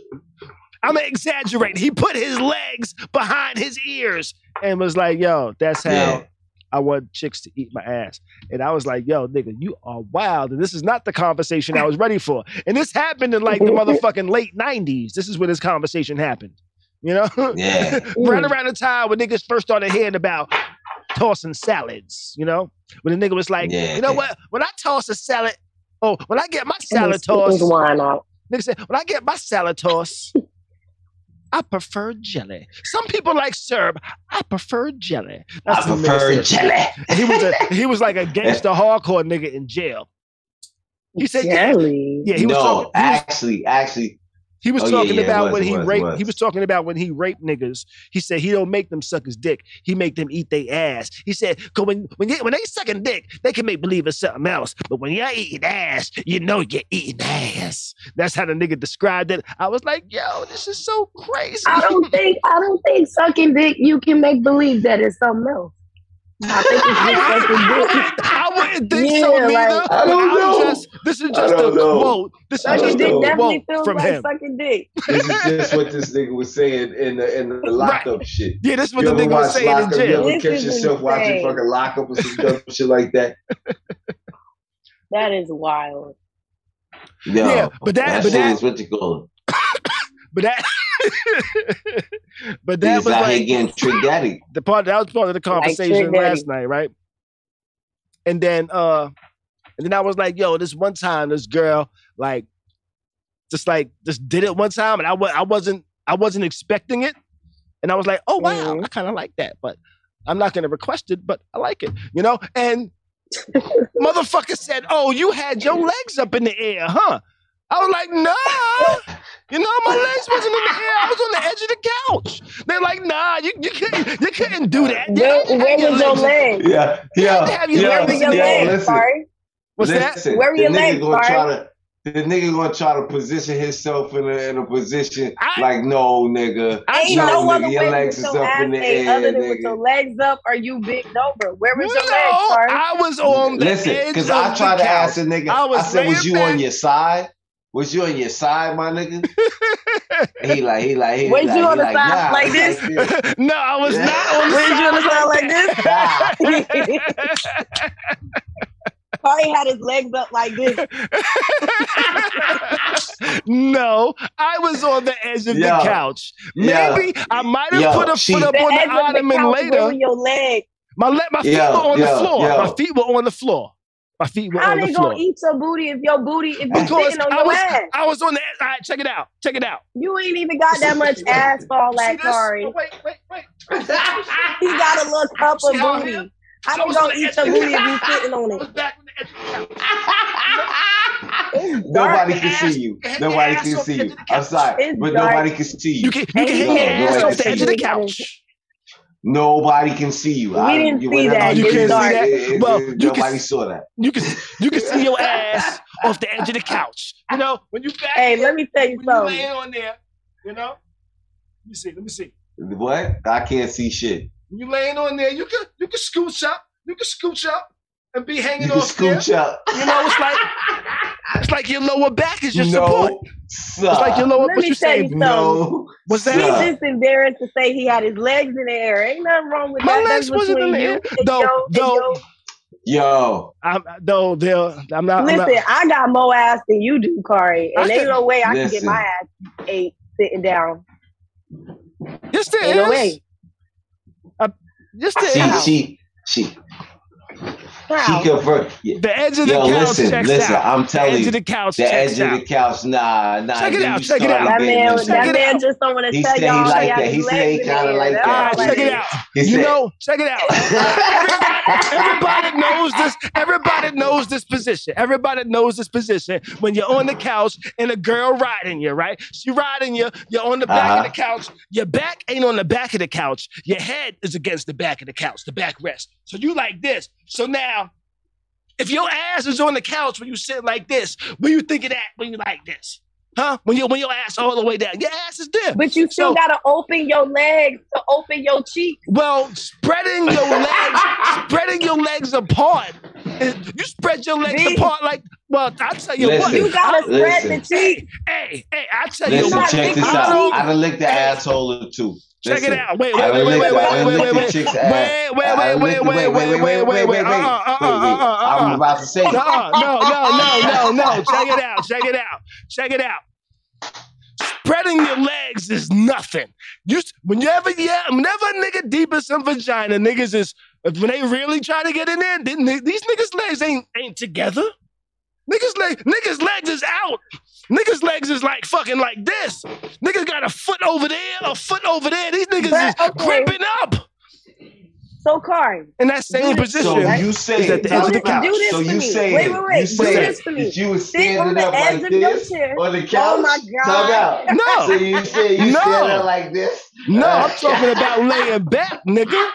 I'm gonna. He put his legs behind his ears and was like, "Yo, that's how Yeah. I want chicks to eat my ass." And I was like, "Yo, nigga, you are wild." And this is not the conversation I was ready for. And this happened in like the motherfucking late '90s. This is where this conversation happened. You know, Yeah. right around the time when niggas first started hearing about tossing salads. You know, when the nigga was like, Yeah. "You know what? When I toss a salad, oh, when I get my salad And spit toss." wine out. Nigga said, when I get my salad toss, I prefer jelly. Some people like syrup. I prefer jelly. I what the prefer jelly. He was a he was like a gangster hardcore nigga in jail. He said, Jelly. yeah. He was no, talking. He was, actually, actually, he was oh, talking yeah, it about was, when he was, raped. was. He was talking about when he raped niggas. He said he don't make them suck his dick. He make them eat their ass. He said, "Cause when when, you, when they sucking dick, they can make believe it's something else. But when you're eating ass, you know you're eating ass." That's how the nigga described it. I was like, "Yo, this is so crazy." I don't think I don't think sucking dick you can make believe that it's something else. I think it's just sucking dick. I wouldn't think so Yeah, neither. like- I don't I'm know. Just, this is I just a don't know. quote. This is just dick a definitely quote feels from like him. sucking dick. this is just what this nigga was saying in the in the lockup shit. Yeah, this is what You the nigga was watch saying in lockup? You jail. ever This catch is yourself watching fucking lockup or some dumb shit like that? That is wild. Yo, Yeah, but that- that but that- is what you call it. But that, but that He's was like trick daddy. the part that was part of the conversation Trick last night, right? And then uh and then I was like, yo, this one time this girl like just like just did it one time and I was I wasn't I wasn't expecting it. And I was like, oh wow, Mhm. I kind of like that, but I'm not gonna request it, but I like it, you know? And motherfucker said, Oh, you had your legs up in the air, huh? I was like, nah. You know, my legs wasn't in the air. I was on the edge of the couch. They're like, nah, you, you couldn't you couldn't do that. You Where, had where your was your legs- leg? Yeah, yeah, have your yeah. Where legs your in the yo, air. legs, listen, sorry? What's that? Where were the your nigga legs, gonna try to the nigga gonna try to position himself in a in a position I- like no nigga. I Ain't No, no, nigga, other your way legs with is up in the air, other than with nigga. your legs up or you bent over. Where was your no, legs, sorry? I was on the Listen, edge because I the tried to couch. ask a nigga. I I, was said, "Was laying you on your side? Was you on your side, my nigga?" He like, he like, he Was like, you he on the like, side nah. like this? Like no, I was Yeah. not on the Was you on the side like this? Nah. Corey had his legs up like this. no, I was on the edge of Yeah. the couch. Yeah. Maybe I might have put a she- foot up The on edge the of the ottoman couch, where were later. your legs? My le- my feet Yo, were on the floor. yo. My feet were on the floor. My feet were How on the they gonna eat your booty if your booty if you sitting on I your was ass? I was on the edge. All right, check it out. Check it out. You ain't even got that much ass for all See that, this? Corey. Oh, wait, wait, wait. He got a little cup See of booty. here? How So I they was on gonna eat edge your booty if you sitting on I it? was back on the edge of the couch. It's Nobody can ass- see you. Nobody can see you. I'm sorry, It's but dark. nobody can see you. You can you can Hey, hang your ass nobody off the edge of the you. couch. Nobody can see you. We didn't you- see that. You can't see that? it- it- Well, it- you can- nobody saw that. You can you can see your ass off the edge of the couch. You know when you back Hey, here, let me tell you when you something. laying on there. You know. Let me see. Let me see. What? I can't see shit. When you laying on there, you can you can scooch up. You can scooch up and be hanging You can off there. scooch up. You know, it's like it's like your lower back is your support. No, It's like your lower. Let What me you tell saying? you no. What's that? He's just embarrassed to say he had his legs in the air. Ain't nothing wrong with My that. legs That's wasn't in between the you air. and Though- your- though- Yo, I'm no, they'll. I'm not. I'm Listen, not- I got more ass than you do, Kari, and I ain't no way I can get my ass ate sitting down. yes, there Ain't no is. way. Uh, yes, there she is. she she How? she confirmed. Yeah. The edge of the Yo, couch listen, checks listen. out. I'm the telling edge you, of the couch the edge out. of the couch. Nah, nah. Check it out, you check it out. That man, with Check that man out. just don't want to He tell said he y'all like that. He said he kinda like that. Ah, check it out. He You said- know, check it out. Everybody knows this. Everybody knows this position. Everybody knows this position. When you're on the couch and a girl riding you, right? She riding you. You're on the back of the couch. Your back ain't on the back of the couch. Your head is against the back of the couch, the back backrest. So you like this. So now, if your ass is on the couch when you sit like this, when you think of that when you like this? Huh? When you when your ass all the way down, your ass is there. But you still So- gotta open your legs to open your cheeks. Well, spreading your legs, spreading your legs apart. You spread your legs See? apart like well. I tell you what. You gotta spread Listen. the cheeks. Hey, hey, I tell you Listen, what. check this I out. don't- I done licked the asshole or two. Check it out. Wait, wait, wait, wait, wait, wait, wait, wait, wait, wait, wait, wait, wait, wait, wait, wait, wait, wait, wait. Wait, wait. uh, uh, uh, I'm uh. about to say. No, no, no, no, no, no. Check it out. Check it out. Check it out. Spreading your legs is nothing. You whenever yeah, whenever a nigga deep in some vagina, niggas is when they really try to get in there, then these niggas' legs ain't ain't together. Niggas leg niggas legs is out. Niggas legs is like fucking like this. Niggas got a foot over there, a foot over there. These niggas But, is okay. gripping up So, Kari, in that same this- position. So Right? you Is say at the edge of the couch. Do this So you me. saying Wait, wait, wait. you Do this for me. that you was Sit on standing the up like of your this chair. on the couch? Oh my Talk God. out. So No, you say you No. standing like this? no, I'm talking about laying back, nigga.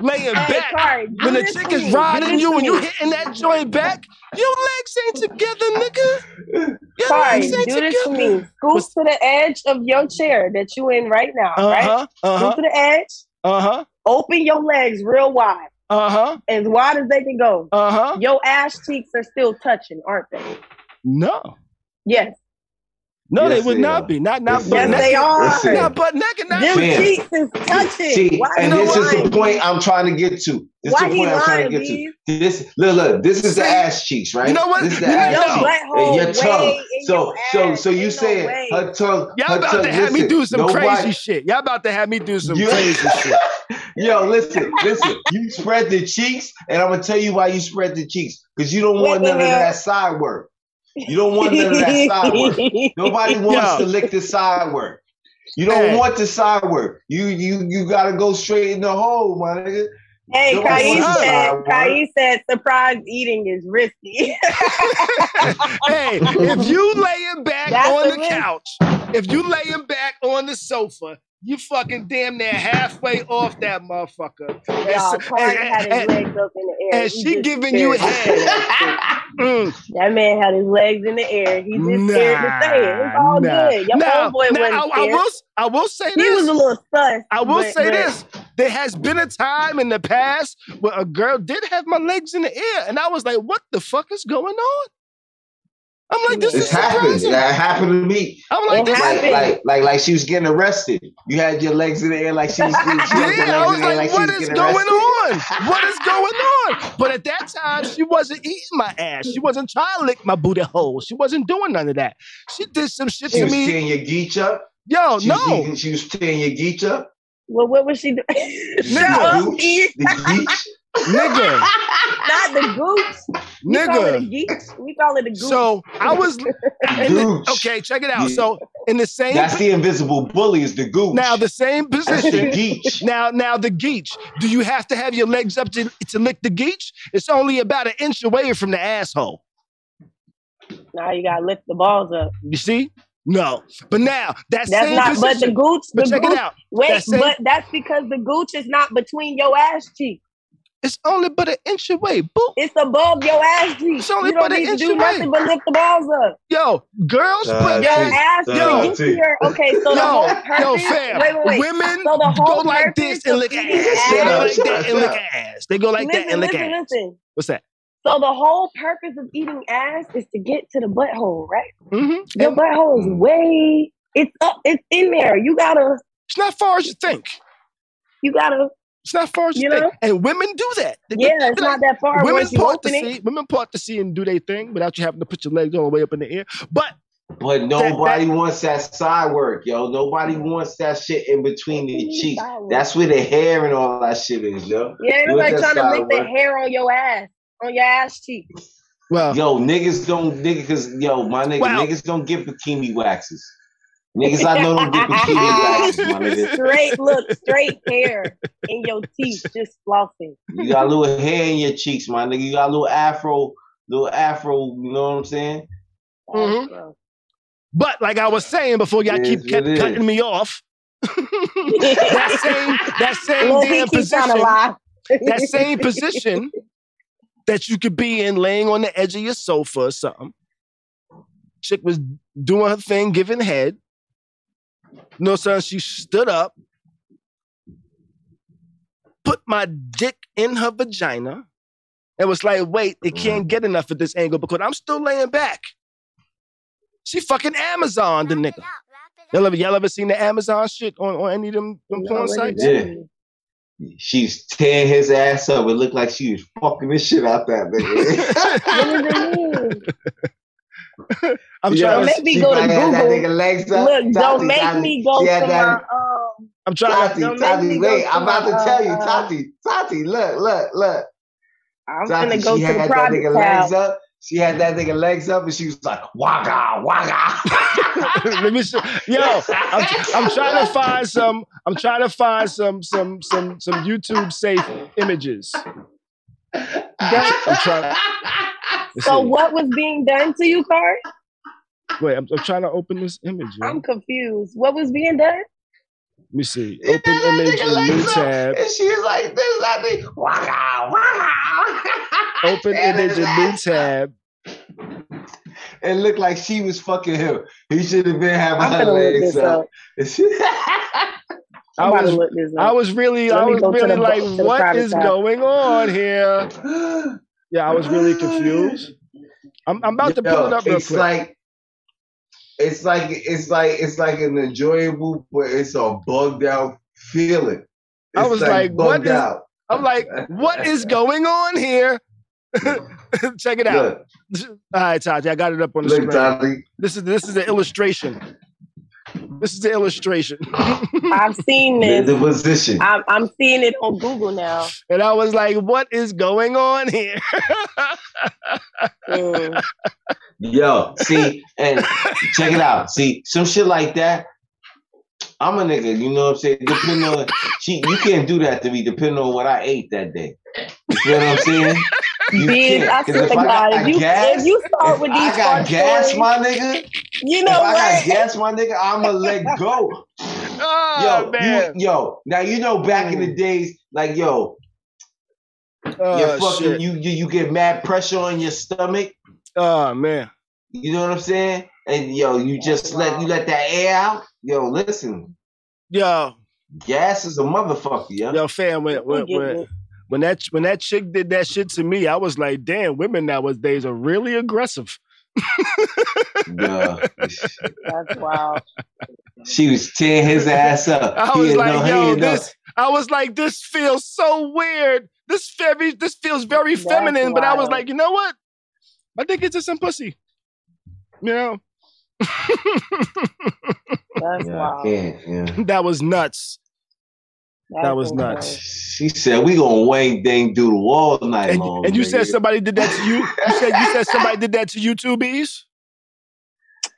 Laying Hey, back. Kari, When the chick is riding you and you me. hitting that joint back, your legs ain't together, nigga. Your Kari, legs ain't do this for me. Scoot to the edge of your chair that you in right now, Uh right? huh. Uh Scoot to the edge. Uh huh. Open your legs real wide, Uh huh. as wide as they can go. Uh huh. Your ass cheeks are still touching, aren't they? No. Yes. No, Yes, they would they not are. be. Not not Yes, butt Yes, naked. they are. Listen. Not butt naked. Not Them Man. cheeks is touching. See, Why and you this is the point B? I'm trying to get to. This Why is the he point I'm trying to get to. This look, look, this is the ass cheeks, right? You know what? This is the You know- ass Your cheeks. And your tongue. So, so, so you Ain't no her tongue? Y'all her about tongue, to have me do some nobody- crazy shit. Y'all about to have me do some You- crazy shit. Yo, listen, listen. You spread the cheeks, and I'm gonna tell you why you spread the cheeks. Because you don't want the none of that side work. You don't want none of that side work. Nobody wants Yo. to lick the side work. You don't Hey. want the side work. You you you gotta go straight in the hole, my nigga. Hey, Don't Kai said, Kai said surprise eating is risky. hey, if you laying back That's on the risk. couch, if you laying back on the sofa, you fucking damn near halfway off that motherfucker. And Y'all, so- and- and- legs up in the air. and she giving you scared to head. mm, That man had his legs in the air. He just scared to say it. It's all nah. good. Your Now, homeboy now, I, I will, I will say this. he was a little sus. I will but- say but this. There has been a time in the past where a girl did have my legs in the air, and I was like, what the fuck is going on? I'm like, this It's is happened. surprising. That happened to me. I'm like, It this is Like, like, like, like she was getting arrested. You had your legs in the air like she was. She had your Yeah, I was in the air like, she what was is getting going arrested. on? What is going on? But at that time, she wasn't eating my ass. She wasn't trying to lick my booty hole. She wasn't doing none of that. She did some shit She to was me. tearing your geech up. Yo, She no. was, eating- she was tearing your geech up. Well, what was she doing? The Shut up. The geech. Nigga, Not the gooch. We call it a nigga. We call it a gooch. So I was in the, Gooch. okay. Check it out. Yeah. So in the same That's the invisible bully. Is the gooch. now the same position. That's the position. geech. Now, now the geech. Do you have to have your legs up to, to lick the geech? It's only about an inch away from the asshole. now you gotta lift the balls up. You see? No. But now that That's same not. But the gooch. but the check gooch it out. Wait, That same- but that's because the gooch is not between your ass cheeks. It's only but an inch away. Boop. It's above your ass cheeks. It's only you don't but an need to inch do away. nothing but lift the balls up. Yo, girls Uh, put Your T. ass Uh, to get T. okay. So the whole purpose. yo, fam. Wait, wait, wait. Women So the go like this and of lick eating ass. They go like that and Shut lick up. ass. They go like listen, that and lick listen, ass. listen. What's that? So the whole purpose of eating ass is to get to the butthole, right? Mm-hmm. Your butthole is way. It's up. It's in there. You gotta. It's not far as you think. You gotta. It's not far as you, You think. know? And women do that. They- Yeah, they- it's not that far women part the open it. sea. Women part the sea and do their thing without you having to put your legs all the way up in the air. But But nobody wants that side work, yo. Nobody wants that shit in between the cheeks. That's where the hair and all that shit is, yo. Yeah, ain't You nobody trying to side lick the hair on your ass, on your ass cheek. well, Yo, niggas don't nigga cause yo, my nigga, Wow. niggas don't get bikini waxes. Niggas I know don't get bikini waxes, my nigga. Straight look, straight hair in your teeth, just flossing. You got a little hair in your cheeks, my nigga. You got a little afro, little afro, you know what I'm saying? Mhm. Gross. but like I was saying before, y'all It keep is kept cutting is. me off. that same that same Lil damn position. that same position that you could be in laying on the edge of your sofa or something. Chick was doing her thing, giving head. No, son, she stood up, put my dick in her vagina, and was like, wait, it mm-hmm. can't get enough at this angle because I'm still laying back. She fucking Amazon the nigga. Y'all ever, y'all ever seen the Amazon shit on, on any of them, them No, porn sites? Yeah. She's tearing his ass up. It looked like she was fucking the shit out that nigga. I'm Yo, trying Don't to make me go to probably had That Google. nigga legs up. Look, don't make Tati, me go she to my um. I'm trying Tati, Don't make Tati, me go wait, to I'm about to tell you, uh, Tati, Tati, look, look, look. I'm Tati, gonna go she to had the that private nigga tab. legs up. She had that nigga legs up, and she was like, "Wagga, wagga." Let me show, yo, I'm, I'm trying to find some. I'm trying to find some some some some YouTube safe images. I'm trying. Let's So what was being done to you, Card? Wait, I'm, I'm trying to open this image. yo. I'm confused. What was being done? Let me see. Yeah, Open that image nigga in new legs tab. And she's like, "This is like the wagga, wagga." Open And image his in new tab. It looked like she was fucking him. He should have been having I'm her legs this up. up. And she- I was to I was really Let I was really like, to the what private is tab. going on here? Yeah, I was really confused. I'm, I'm about to pull it up real it's quick. like it's like it's like it's like an enjoyable, but it's a bugged out feeling. I It's was like, what bugged out. I'm like, what is going on here? Check it out. Look, All right, Tati, I got it up on the look, screen. Tati. This is this is an illustration. This is the illustration, I've seen The, this. the position. I'm, I'm seeing it on Google now. and I was like, "What is going on here?" Mm. Yo, see, and check it out. See, some shit like that. I'm a nigga, you know what I'm saying? Depending on she you can't do that to me depending on what I ate that day. You feel what I'm saying? You Biz, I can't. 'cause swear if to I got God, if you, gas, if you start if with these I got gas, stories, my nigga. you If know I got gas, my nigga, I'ma let go. oh yo, man! you, yo. Now you know back in the mm. days, like yo, you oh fucking shit! you, you you get mad pressure on your stomach. Oh man! You know what I'm saying? And yo, you just let you let that air out. Yo, listen, Yo, gas is a motherfucker, yo. yo, fam, when when, when, when that when that chick did that shit to me, I was like, "Damn, women nowadays are really aggressive." Yeah. That's wild. She was tearing his ass up. I He was like, no- "Yo, had no- this." I was like, "This feels so weird. This very, this feels very That's feminine." But I was like, you know what? I think it's just some pussy. You know, That's Yeah, wild. yeah. that was nuts. That's That was insane. nuts. She said we gonna Wang Dang Doodle all night And, long. and you said somebody did that to you. You said you said somebody did that to you too, bees.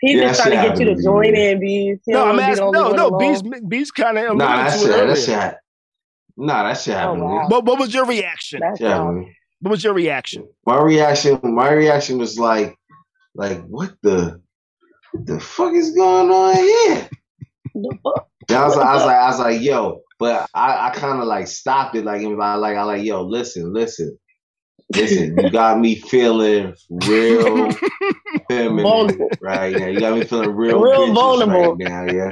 He's Yeah, just trying to get you to join me. in, Bees. He No, I'm wanna be the asking. No, no, bees. Bees kind of alluded Nah, that to shit, it that earlier. shit, hap- nah, that shit happened to me. wow. But what was your reaction? That's Shit happened wild. to me. What was your reaction? My reaction, my reaction was like, like what the, the fuck is going on here? The I was like, I was like, I was like, yo, but I, I kind of like stopped it, like, and I like, I like, yo, listen, listen, listen, you got me feeling real feminine Vulnerable. right now. You got me feeling real, Real vulnerable. right now, yeah.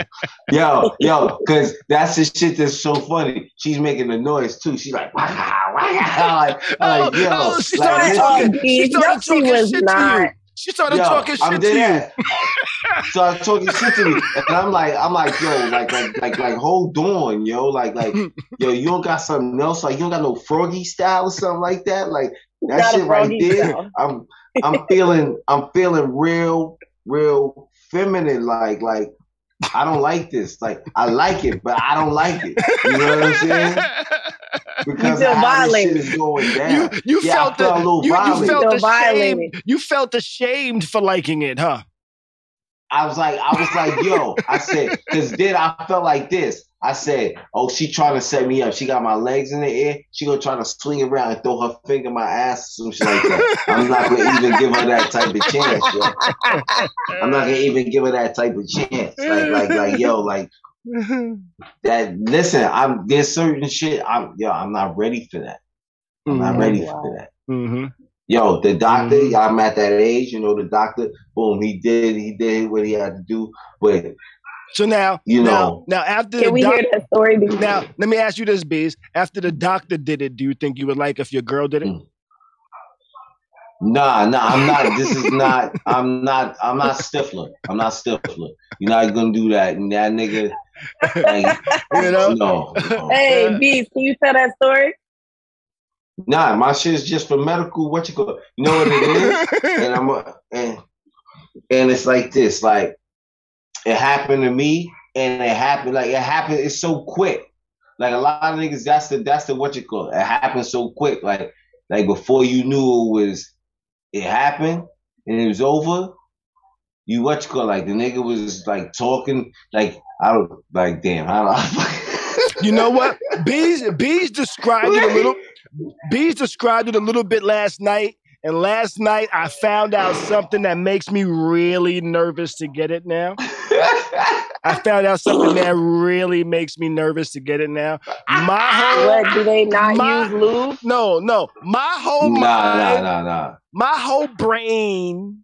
Yo, yo, because that's the shit that's so funny. She's making the noise too. She's like, waka, waka. Like, I'm like, oh, yo, oh, she like, started this- talking. Oh, She Bees, started no, she talking was shit to you. Not. She started Yo, talking I'm shit to dead you. ass. started talking shit to me, and I'm like, I'm like, yo, like, like, like, like, hold on, yo, like, like, yo, you don't got something else, like, you don't got no froggy style or something like that, like that Not shit right there. style. I'm, I'm feeling, I'm feeling real, real feminine, like, like. I don't like this. Like I like it, but I don't like it. You know what I'm saying? Because feel of how this shit violated. is going down. you you Yeah, felt felt a the, little you, you felt Feel ashamed. You felt ashamed for liking it, huh? I was like, I was like, yo, I said, because then I felt like this. I said, oh, she trying to set me up. She got my legs in the air. She gonna try to swing around and throw her finger in my ass or some shit like that. I'm not gonna even give her that type of chance, yo. I'm not gonna even give her that type of chance. Like, like, like, yo, like that. Listen, I'm there's certain shit. I'm yo, I'm not ready for that. I'm not Mhm. ready for that. Mm-hmm. Yo, the doctor, Mhm. I'm at that age, you know, the doctor, boom, he did, he did what he had to do. But So now, You know. now after Can the we doc- hear that story? B? now, let me ask you this, Bees. After the doctor did it, do you think you would like if your girl did it? Mm. Nah, nah, I'm not. This is not. I'm not. I'm not Stifler. I'm not Stifler. You're not gonna do that. And that nigga, like, You know? no, no. Hey, Beast, can you tell that story? Nah, my shit is just for medical. What you call? You know what it is? and I'm a, and and it's like this. Like it happened to me, and it happened. Like it happened. It's so quick. Like a lot of niggas. That's the. That's the what you call. It, it happened so quick. Like like before you knew it was. It happened and it was over. You what you call like the nigga was like talking like I don't like damn I don't. You know what? Bees Bees described it a little. Bees described it a little bit last night, and last night I found out something that makes me really nervous to get it now. I found out something that really makes me nervous to get it now. My whole What do they not My- use lube? no, no, my whole nah, mind, nah, nah, nah. my whole brain,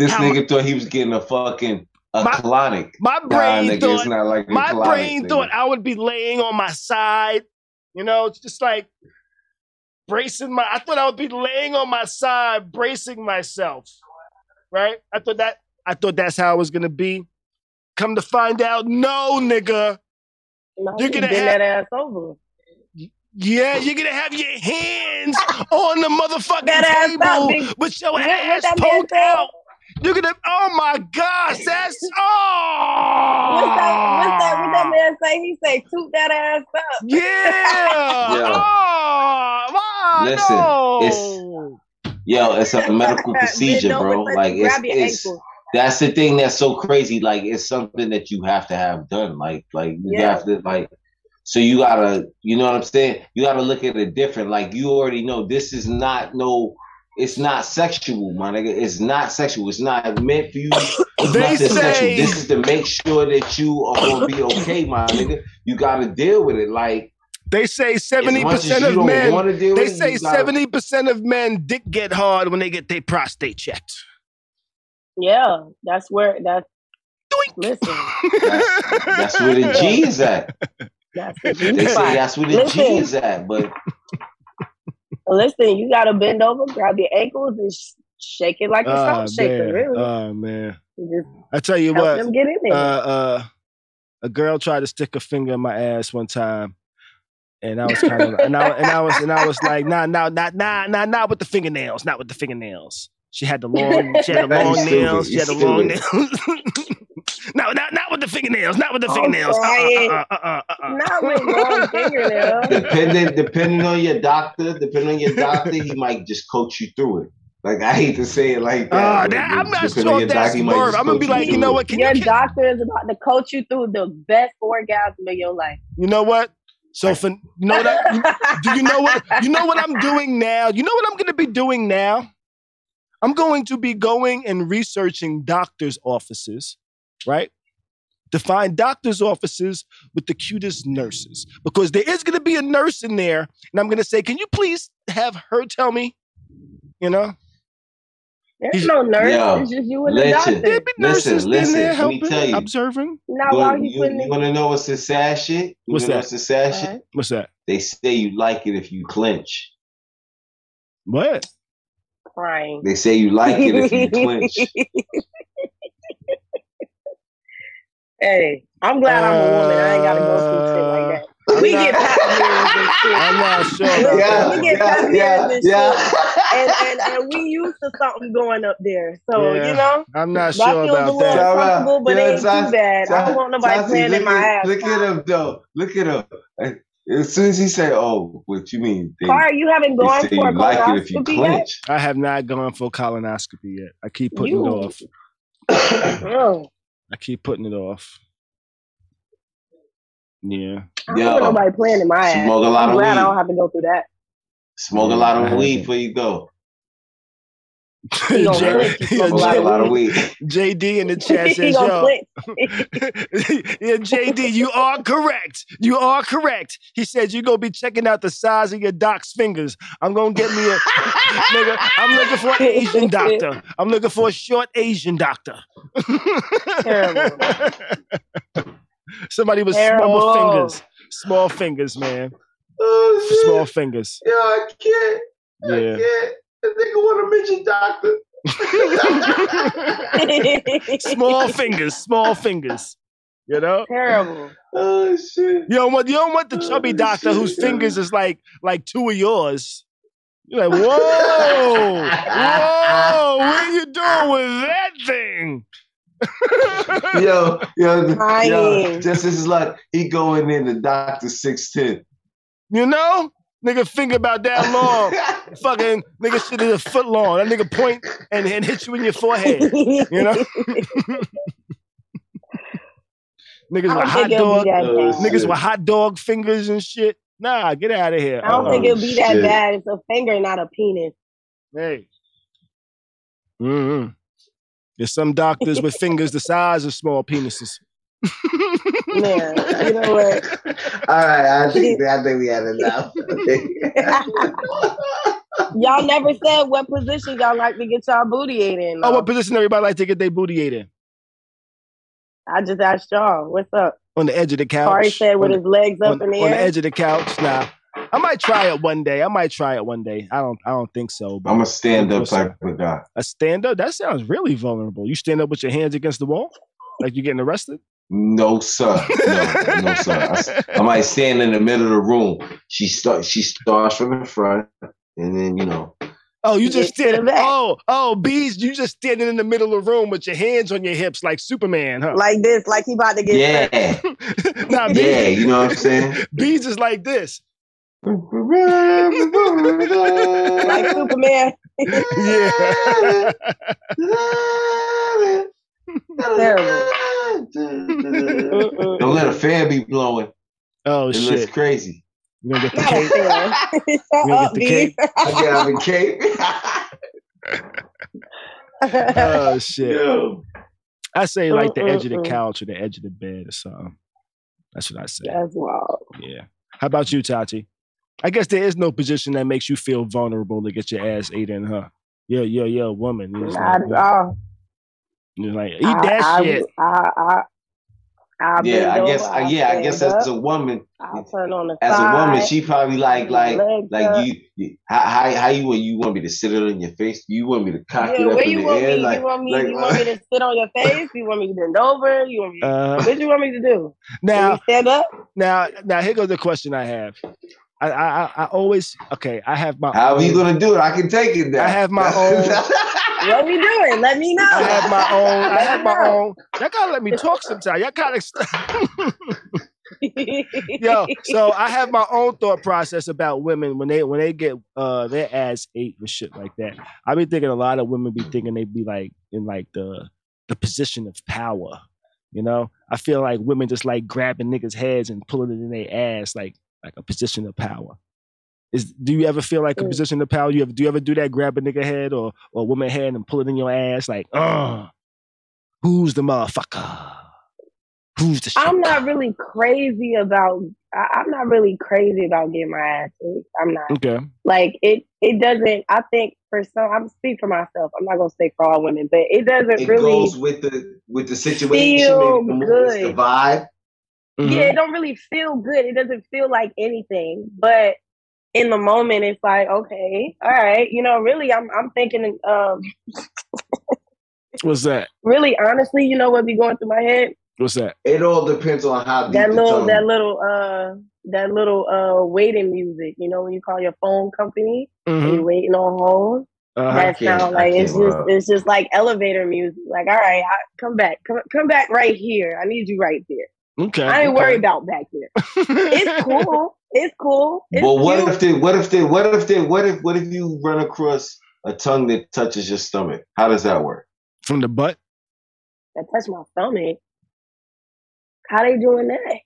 This How- nigga thought he was getting a fucking a My- colonic. my Nah, brain nigga, thought not like my colonic, brain nigga. thought I would be laying on my side. You know, it's just like bracing my. I thought I would be laying on my side, bracing myself. Right? I thought that. I thought that's how it was gonna be. Come to find out, no, nigga. No, You're gonna bend have- that ass over. Yeah, you're gonna have your hands on the motherfucking That ass table up, big- with your What- what ass that poked out. You're gonna. Oh my gosh, that's oh. What's that? What's that? What that oh. man say? He say, "Toot that ass up." Yeah. Yeah. Oh, wow, Listen, no. Yo, it's a medical procedure, bro. Like it's, it's that's the thing that's so crazy. Like it's something that you have to have done. Like like you Yeah. have to like. So you gotta, you know what I'm saying? You gotta look at it different. Like you already know this is not no. It's not sexual, my nigga. It's not sexual. It's not meant for you. It's They nothing say- sexual. This is to make sure that you are gonna be okay, my nigga. You gotta deal with it. Like They say seventy percent of men. want to deal They with it, say gotta- seventy percent of men dick get hard when they get their prostate checked. Yeah, that's where that's. Doink. Listen, That's, that's where the G is at. that's the They G say that's where the G Listen. is at, but Listen, you gotta bend over, grab your ankles, and sh- shake it like a Oh salt shaker. man. Really, Oh man. I tell you help what. them get in uh, there. uh, a girl tried to stick a finger in my ass one time, and I was kind of, and I, and I was, and I was like, nah, nah, nah, nah, nah, not with the fingernails, not with the fingernails. She had the long, she had the long nails. She had the long nails. no, not not with the fingernails, not with the I'm fingernails. Uh, crying. uh, uh, uh, uh, uh. Not with long fingernails. depending depending on your doctor, depending on your doctor, he might just coach you through it. Like I hate to say it like that. But that- I'm not depending sure on if your that's doctor, he might word. just I'm gonna be like, you through know what? Can your you, doctor is about to coach you through the best orgasm of your life. you know what? So for you know that, do you know what? You know what I'm doing now? You know what I'm going to be doing now? I'm going to be going and researching doctors' offices, right? To find doctors' offices with the cutest nurses. Because there is going to be a nurse in there, and I'm going to say, can you please have her tell me? You know? There's no nurse. Yo, it's just you and the listen. doctor. There'd be Listen, nurses in there helping, tell you. observing. Now, you're you you, putting you want to know what's the sad shit? You What's wanna that? what's the sad shit? What's that? They say you like it if you clinch. What? Crying. They say you like it if you clinch. Hey, I'm glad I'm a woman. I ain't gotta go through shit like that. Uh, I'm we not- get pap smears and shit. I'm not sure about Yeah, that. we get yeah, pap smears yeah, and yeah. shit. And, and and we used to something going up there. So Yeah, you know, I'm not sure feels a about little that. Shout out. uncomfortable, but Yeah, ain't too Tati- bad. I don't want nobody Tati, playing in look my at- ass. Look at him though. Look at him. As soon as he say, "Oh, what you mean?" They, Car, you haven't gone for a you like it if you colonoscopy yet? I have not gone for colonoscopy yet. I keep putting You- it off. Oh, I keep putting it off. Yeah. I don't Yo, want nobody playing in my ass. smoke a lot I'm of glad I don't have to go through that. Smoke a lot of weed before you go. He gonna J- flinch, yeah, smoke Smoke a lot of weed. JD in the chat says, "Yo, yeah, JD, you are correct. You are correct." He says, "You gonna be checking out the size of your doc's fingers. I'm gonna get me a nigga. I'm looking for an Asian doctor. I'm looking for a short Asian doctor. Terrible. Somebody with Terrible. small fingers. Small fingers, man. Oh, shit. Small fingers. Yo, I can't. I Yeah. can't. The nigga want a midget doctor. small fingers. Small fingers. You know. Terrible. Oh shit. You don't want you don't want the oh, chubby Oh, doctor whose shit. fingers is like like two of yours. You're like, whoa, whoa, what are you doing with that thing? Yo, yo, yo, Crying. just as like he going in the doctor six ten. you know, nigga finger about that long, fucking nigga shit is a foot long. That nigga point and, and hit you in your forehead. You know, niggas with hot dog, be that Oh, bad. niggas with hot dog fingers and shit. Nah, get out of here. I don't Oh, think it'll be that shit. bad. It's a finger, not a penis. Hey. Mm-hmm. There's some doctors with fingers the size of small penises. Man, you know what? All right, I think I think we had enough. Y'all never said what position y'all like to get y'all booty ate in. Oh, what position everybody like to get their booty ate in? I just asked y'all. What's up? On the edge of the couch. Corey said with on, his legs up on, in the on the edge of the couch. Nah. I might try it one day. I might try it one day. I don't I don't think so. But I'm a stand up What's up? type of guy. a stand up, that sounds really vulnerable. You stand up with your hands against the wall? Like you're getting arrested? No sir, no, no sir. I might stand in the middle of the room. She start. She starts from the front, and then you know. Oh, you You just get to the standing. Oh, oh, bees, you just standing in the middle of the room with your hands on your hips like Superman, huh? like this, like he about to get Yeah, nah, bees, yeah. You know what I'm saying? bees is like this. like Superman. Yeah. Terrible. Don't let a fan be blowing. Oh It looks shit. crazy. You gonna get the Not a cake? fan. Shut gonna get the B. cake? I get out the cape. Oh shit. Yo. I say like the edge of the couch or the edge of the bed or something. That's what I say. That's wild. Yeah. How about you, Tati? I guess there is no position that makes you feel vulnerable to get your ass ate in, huh? Yeah, yeah, yeah, woman. You're Not at all. You're like, eat I- that I, shit. I, I, I'll Yeah, I guess. I, yeah, I guess up, as a woman, I'll turn on the as a woman, she probably like like like up. you. you how, how how you want you want me to sit it on your face? You want me to cock Yeah, it up in you the want air? me? like, you want me? like, you want me to sit on your face? You want me to bend over? You want me? Uh, what you want me to do? Now, stand up? now, now, here goes the question I have. I, I, I- I always okay. I have my. How are you gonna do it? I can take it now. I have my own- What we doing? Let me know. I have my own. I have my own. Y'all gotta let me talk sometimes. Y'all gotta. Yo, so I have my own thought process about women when they when they get uh their ass ate and shit like that. I be thinking a lot of women be thinking they be like in like the the position of power. You know, I feel like women just like grabbing niggas' heads and pulling it in their ass like like a position of power. Is do you ever feel like a position of power? You ever do you ever do that? Grab a nigga head or or a woman head and pull it in your ass like, uh, who's the motherfucker? Who's the shit? I'm not really crazy about. I, I'm not really crazy about getting my ass ate. I'm not. Okay. Like it. It doesn't. I think for some. I'm speak for myself. I'm not gonna speak for all women, but it doesn't it really. goes with the with the situation. feel maybe the mood, it's the good. vibe. Mhm. Yeah, it don't really feel good. It doesn't feel like anything. But in the moment, it's like, okay, all right. You know, really, I'm I'm thinking. Um, What's that? really, honestly, you know what be going through my head? What's that? It all depends on how that the little that little uh that little uh waiting music. You know when you call your phone company and Mhm. you waiting on hold. Uh-huh. That sound like it's just uh, it's just like elevator music. Like all right, I, come back, come come back right here. I need you right there. Okay. I ain't okay. worried about back there. It's cool. It's cool. It's But what cute. if they? What if they? What if they? What if? What if you run across a tongue that touches your stomach? How does that work? From the butt? that touch my stomach? How they doing that?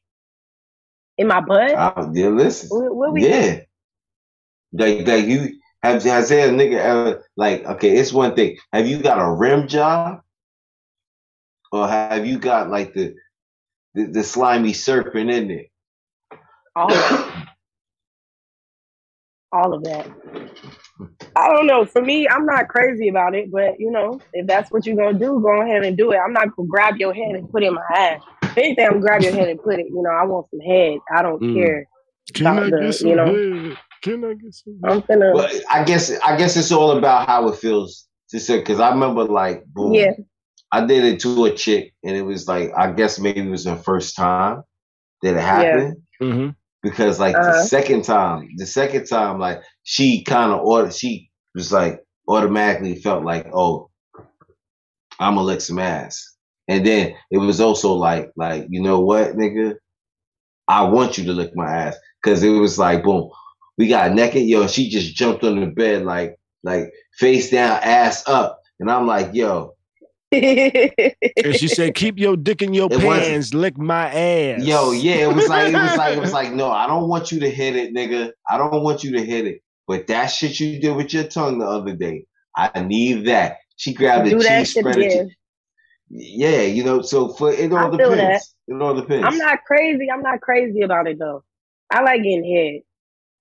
In my butt? Uh, yeah, listen. What, what we? Yeah. Like, like you have has there a nigga ever like okay, it's one thing. Have you got a rim job? Or have you got like the the, the slimy serpent in there? All of. All of that. I don't know. For me, I'm not crazy about it, but you know, if that's what you're gonna do, go ahead and do it. I'm not gonna grab your head and put it in my ass. If anything, I'm gonna grab your head and put it. You know, I want some head. I don't Mm. care. Can About I the- get some you know. head? Can I get some head? I'm gonna. Well, I guess I guess it's all about how it feels to say because I remember like boom, Yeah. I did it to a chick and it was like I guess maybe it was the first time that it happened. Mm-hmm. because like Uh-huh. the second time, the second time, like she kind of ordered, she was like automatically felt like, oh, I'm gonna lick some ass, and then it was also like, like you know what, nigga, I want you to lick my ass because it was like, boom, we got naked, yo, she just jumped on the bed like, like face down, ass up, and I'm like, yo, And she said, "Keep your dick in your It wasn't- pants, lick my ass." Yo, yeah, it was like it was like it was like no, I don't want you to hit it, nigga. I don't want you to hit it. But that shit you did with your tongue the other day, I need that. She grabbed do the cheese shit spread. again. Yeah, you know. So for it all I depends. It all depends. I'm not crazy. I'm not crazy about it though. I like getting hit.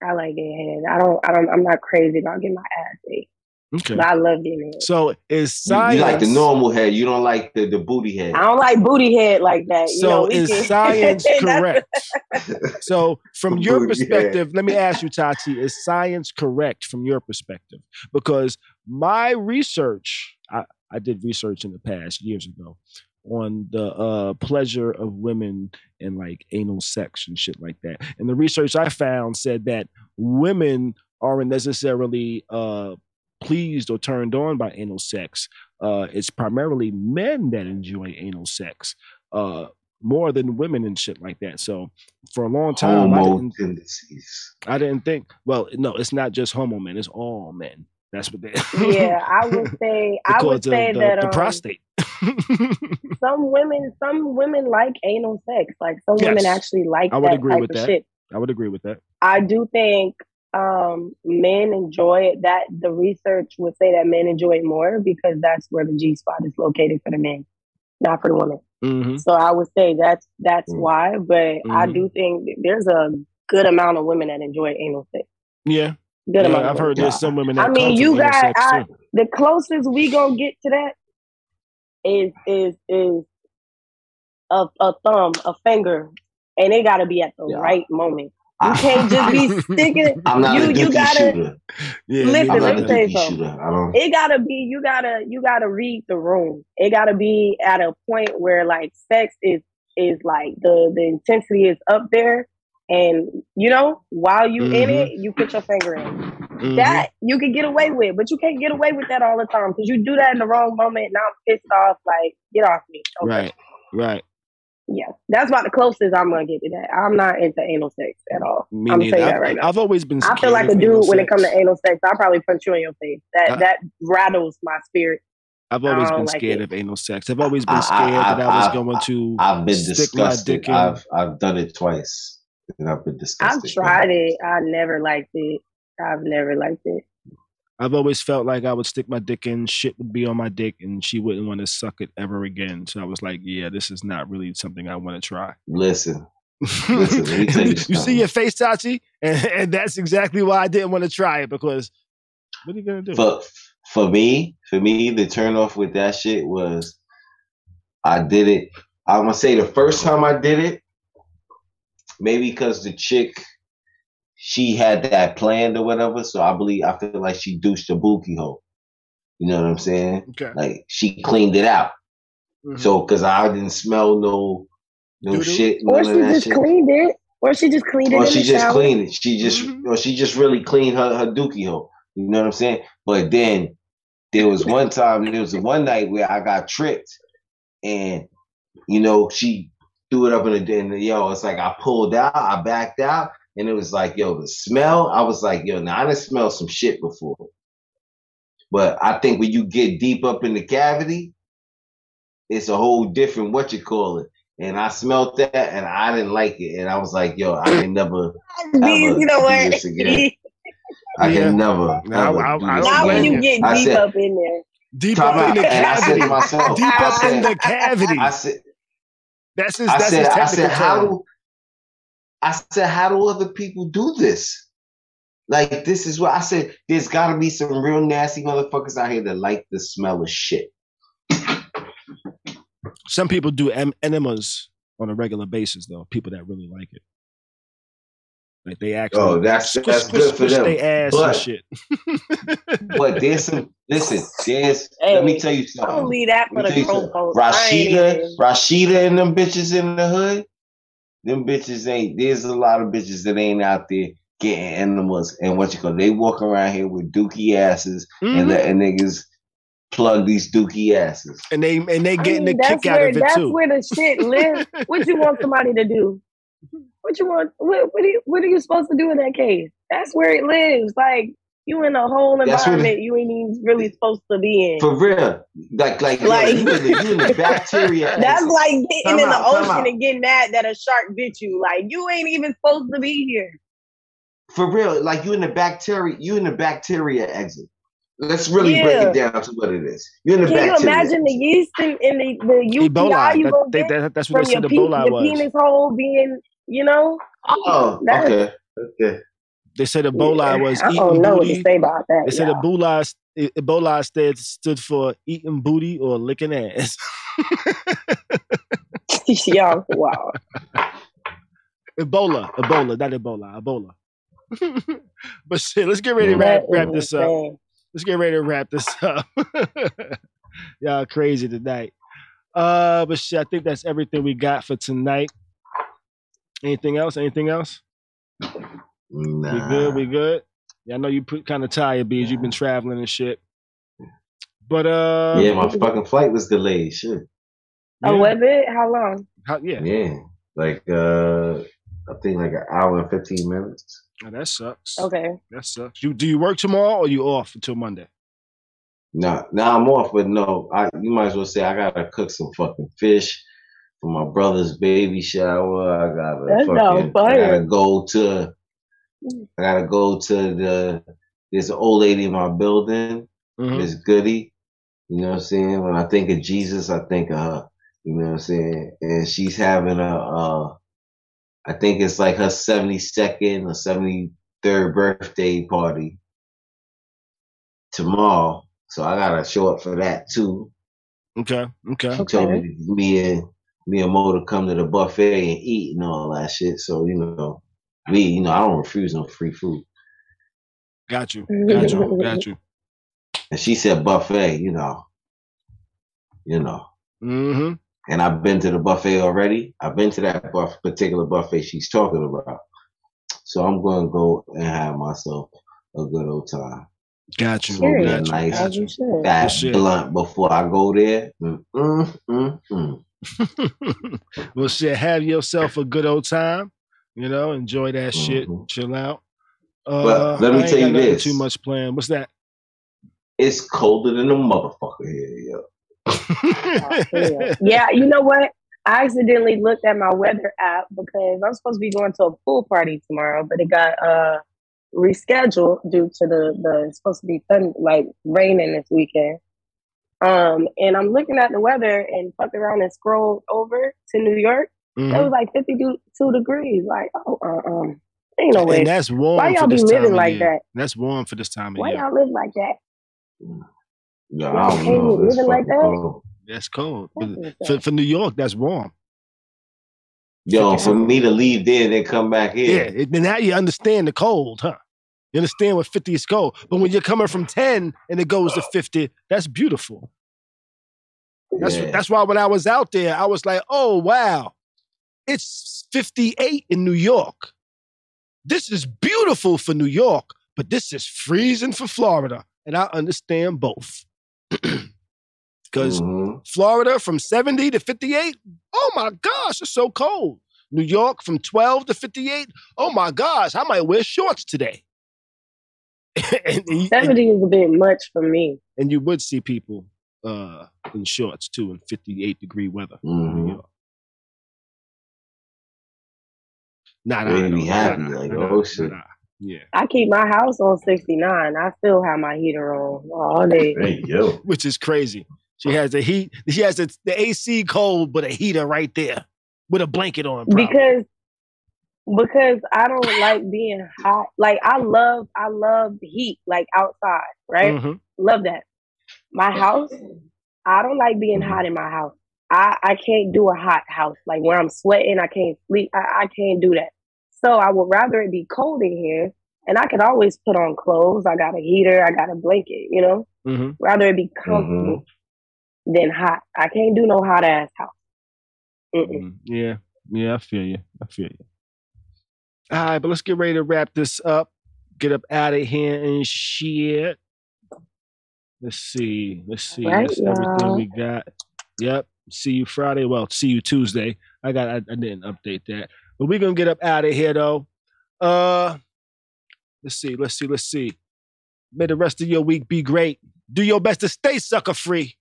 I like getting hit. I don't. I don't. I'm not crazy about getting my ass ate. Okay. But I love getting head. So is You, science you like the normal head. You don't like the, the booty head. I don't like booty head like that. You So know, is can- science correct? So from your Booty head. perspective, let me ask you, Tati, is science correct from your perspective? Because my research, I, I did research in the past years ago on the uh, pleasure of women and like anal sex and shit like that. And the research I found said that women aren't necessarily uh, pleased or turned on by anal sex. Uh, it's primarily men that enjoy anal sex. Uh, more than women and shit like that. So for a long time, I didn't, tendencies. I didn't think. Well, no, it's not just homo men; it's all men. That's what they. yeah, I would say. I would because say the, that the um, prostate. some women, some women like anal sex. Like some women actually like I would that agree type with that. shit. I would agree with that. I do think um, men enjoy it. That the research would say that men enjoy it more because that's where the G spot is located for the men, not for the women. hmm So I would say that's that's Mm. why. But I Mhm. do think there's a good amount of women that enjoy anal sex. Yeah, Good yeah amount. I've heard there's some women that I mean, you got I, the closest we gonna get to that is is is a a thumb, a finger, and it got to be at the Yeah. right moment. You can't just be sticking. I'm not you a you gotta shooter. Yeah, Listen, let me a tell you something. shooter. I don't. it gotta be you gotta you gotta read the room. It gotta be at a point where like sex is is like the the intensity is up there, and you know while you in Mhm. it, you put your finger in. Mhm. That you can get away with, but you can't get away with that all the time because you do that in the wrong moment. Now I'm pissed off. Like get off me. Don't right, right. Yeah, that's about the closest I'm gonna get to that. I'm not into anal sex at all. Me I'm neither. saying that I've, right now. I've always been. I feel like a dude anal when it comes to anal sex. I'll probably punch you in your face. That I- that rattles my spirit. I've always been like scared it. of anal sex. I've always I- been I- scared that I was I- going to. I've been stick my disgusted. dick in. I've I've done it twice, and I've been disgusted. I've tried it. I never liked it. I've never liked it. I've always felt like I would stick my dick in, shit would be on my dick, and she wouldn't want to suck it ever again. So I was like, yeah, this is not really something I want to try. Listen, Listen, you you see your face, Tati, and, and that's exactly why I didn't want to try it because what are you gonna do? for for me, for me, the turn off with that shit was I did it. I'm gonna say the first time I did it, maybe because the chick she had that planned or whatever. So I believe I feel like she douched a bookie hole. You know what I'm saying? Okay. Like she cleaned it out. Mm-hmm. So, because I didn't smell no no Doo-doo? shit. Or she just shit. cleaned it. Or she just cleaned it. Or she just shower. cleaned it. She just, mm-hmm. or she just really cleaned her her dookie hole. You know what I'm saying? But then there was one time, there was one night where I got tricked, and you know she threw it up in the, in the yo. It's like I pulled out, I backed out, and it was like yo, the smell. I was like yo, now I done smelled some shit before, but I think when you get deep up in the cavity, it's a whole different what you call it. And I smelled that and I didn't like it. And I was like, yo, I can never, ever you know what? this again. I yeah. can never. Now, I, I, now when you get deep said, up in there. Deep up in the cavity. Myself, deep up said, in the cavity. I said, that's his, that's said, his I said, how do, I said, how do other people do this? Like, this is what I said. There's got to be some real nasty motherfuckers out here that like the smell of shit. Some people do em- enemas on a regular basis, though. People that really like it. Like they actually. Oh, that's squish, that's squish, good for them. They ass but, and shit. but there's some. Listen, there's. Hey, let me tell you something. Don't leave that for the Rashida, Rashida, and them bitches in the hood. Them bitches ain't. There's a lot of bitches that ain't out there getting animals and what you call. They walk around here with dookie asses mm-hmm. and letting niggas plug these dookie asses. And they and they getting I mean, the kick where, out of it that's too. That's where the shit lives. what you want somebody to do? What you want? What, what, are you, what are you supposed to do in that case? That's where it lives. Like you in a whole environment you ain't even really supposed to be in. For real, like like, like you, in the, you in the bacteria. That's like getting come in out, the ocean and getting mad that a shark bit you. Like you ain't even supposed to be here. For real, like you in the bacteria, you in the bacteria exit. Let's really yeah. break it down to what it is. You're in the Can bacteria. you imagine the yeast in, in the, the UTI Ebola. you that, they, that, that's what from they said your, Ebola pe- was. penis hole being you know? Oh, okay. Okay. They said Ebola was I don't know booty. what to say about that. They said Ebola Ebola stood stood for eating booty or licking ass. Y'all, wow. Ebola, Ebola, not Ebola, Ebola. but shit, let's get ready to wrap, wrap this up. Let's get ready to wrap this up. Y'all crazy tonight. Uh, but shit, I think that's everything we got for tonight. Anything else? Anything else? Nah. We good? We good? Yeah, I know you kind of tired, bees. You've been traveling and shit. But uh, yeah, my fucking flight was delayed. Shit. Oh, yeah. Was it? How long? How, yeah. Yeah, like uh, I think like an hour and fifteen minutes. Oh, that sucks. Okay. That sucks. You do you work tomorrow or you off until Monday? No, nah, now nah, I'm off, but no, I you might as well say I gotta cook some fucking fish for my brother's baby shower. I gotta That's fucking, I gotta go to I gotta go to the there's an old lady in my building, mm-hmm. Miss Goody. You know what I'm saying? When I think of Jesus, I think of her. You know what I'm saying? And she's having a uh I think it's like her 72nd or 73rd birthday party tomorrow. So I gotta show up for that too. Okay. Okay. She told me, me and me and Mo to come to the buffet and eat and all that shit. So, you know, me, you know, I don't refuse no free food. Got you. Got you. Got you. And she said buffet, you know. You know. Mm-hmm. And I've been to the buffet already. I've been to that buff- particular buffet she's talking about. So I'm going to go and have myself a good old time. Got you. Smoke a nice fat blunt before I go there. Mm, mm, mm, mm. well, shit, have yourself a good old time. You know, enjoy that shit, mm-hmm. chill out. Uh, but let me tell you this: too much plan. What's that? It's colder than a motherfucker here, yo. oh, yeah, you know what? I accidentally looked at my weather app because I'm supposed to be going to a pool party tomorrow, but it got uh rescheduled due to the the it's supposed to be thunder, like raining this weekend. Um, and I'm looking at the weather and fucked around and scrolled over to New York. Mm-hmm. It was like 52 degrees. Like, oh, uh, um, ain't no way. And that's warm. Why y'all be living like that? That's warm for this time of Why year. Why y'all live like that? Yeah, I don't know. Living like that? Cold. That's cold. For, for New York, that's warm. Yo, for me to leave there and then come back here. Yeah, then now you understand the cold, huh? You understand what 50 is cold. But when you're coming from 10 and it goes to 50, that's beautiful. That's Yeah. that's why when I was out there, I was like, oh wow, it's 58 in New York. This is beautiful for New York, but this is freezing for Florida. And I understand both. Because Mhm. Florida from 70 to 58, oh my gosh, it's so cold. New York from 12 to 58, oh my gosh, I might wear shorts today. and, and- Seventy is a bit much for me. and you would see people uh, in shorts too in 58 degree weather in New Mhm. York. Not Made I. me though. happy, Nah, like, nah, oh, shit. nah. Yeah. I keep my house on sixty nine. I still have my heater on all day. Hey yo. Which is crazy. She has the heat. She has the, the AC cold, but a heater right there with a blanket on. probably. because because I don't like being hot. Like I love I love the heat, like outside, right? Mhm. Love that. My house, I don't like being hot in my house. I, I can't do a hot house. Like where I'm sweating, I can't sleep. I, I can't do that. So I would rather it be cold in here and I could always put on clothes. I got a heater, I got a blanket, you know? Mhm. Rather it be comfortable than hot. I can't do no hot ass house. Mm-mm. Mhm. Yeah. Yeah, I feel you. I feel you. All right, but let's get ready to wrap this up. Get up out of here and shit. Let's see. Let's see. Right, That's everything y'all. we got. Yep. See you Friday. Well, see you Tuesday. I got I, I didn't update that. But we're gonna get up out of here though. Uh let's see, let's see, let's see. May the rest of your week be great. Do your best to stay sucker free.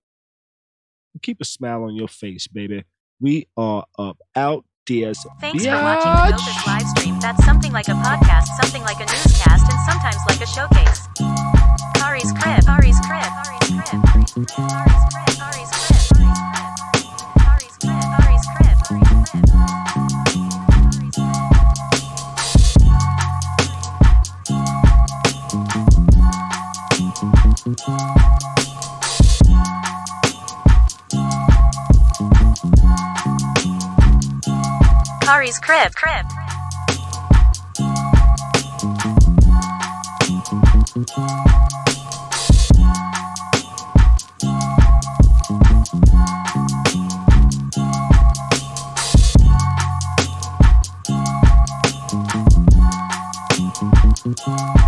Keep a smile on your face, baby. We are up out there. Thanks for watching the Dopest live stream. That's something like a podcast, something like a newscast, and sometimes like a showcase. Kari's crib. Kari's crib. Kari's crib. Kari's crib. Kari's crib. Kari's crib. Crib. Thanks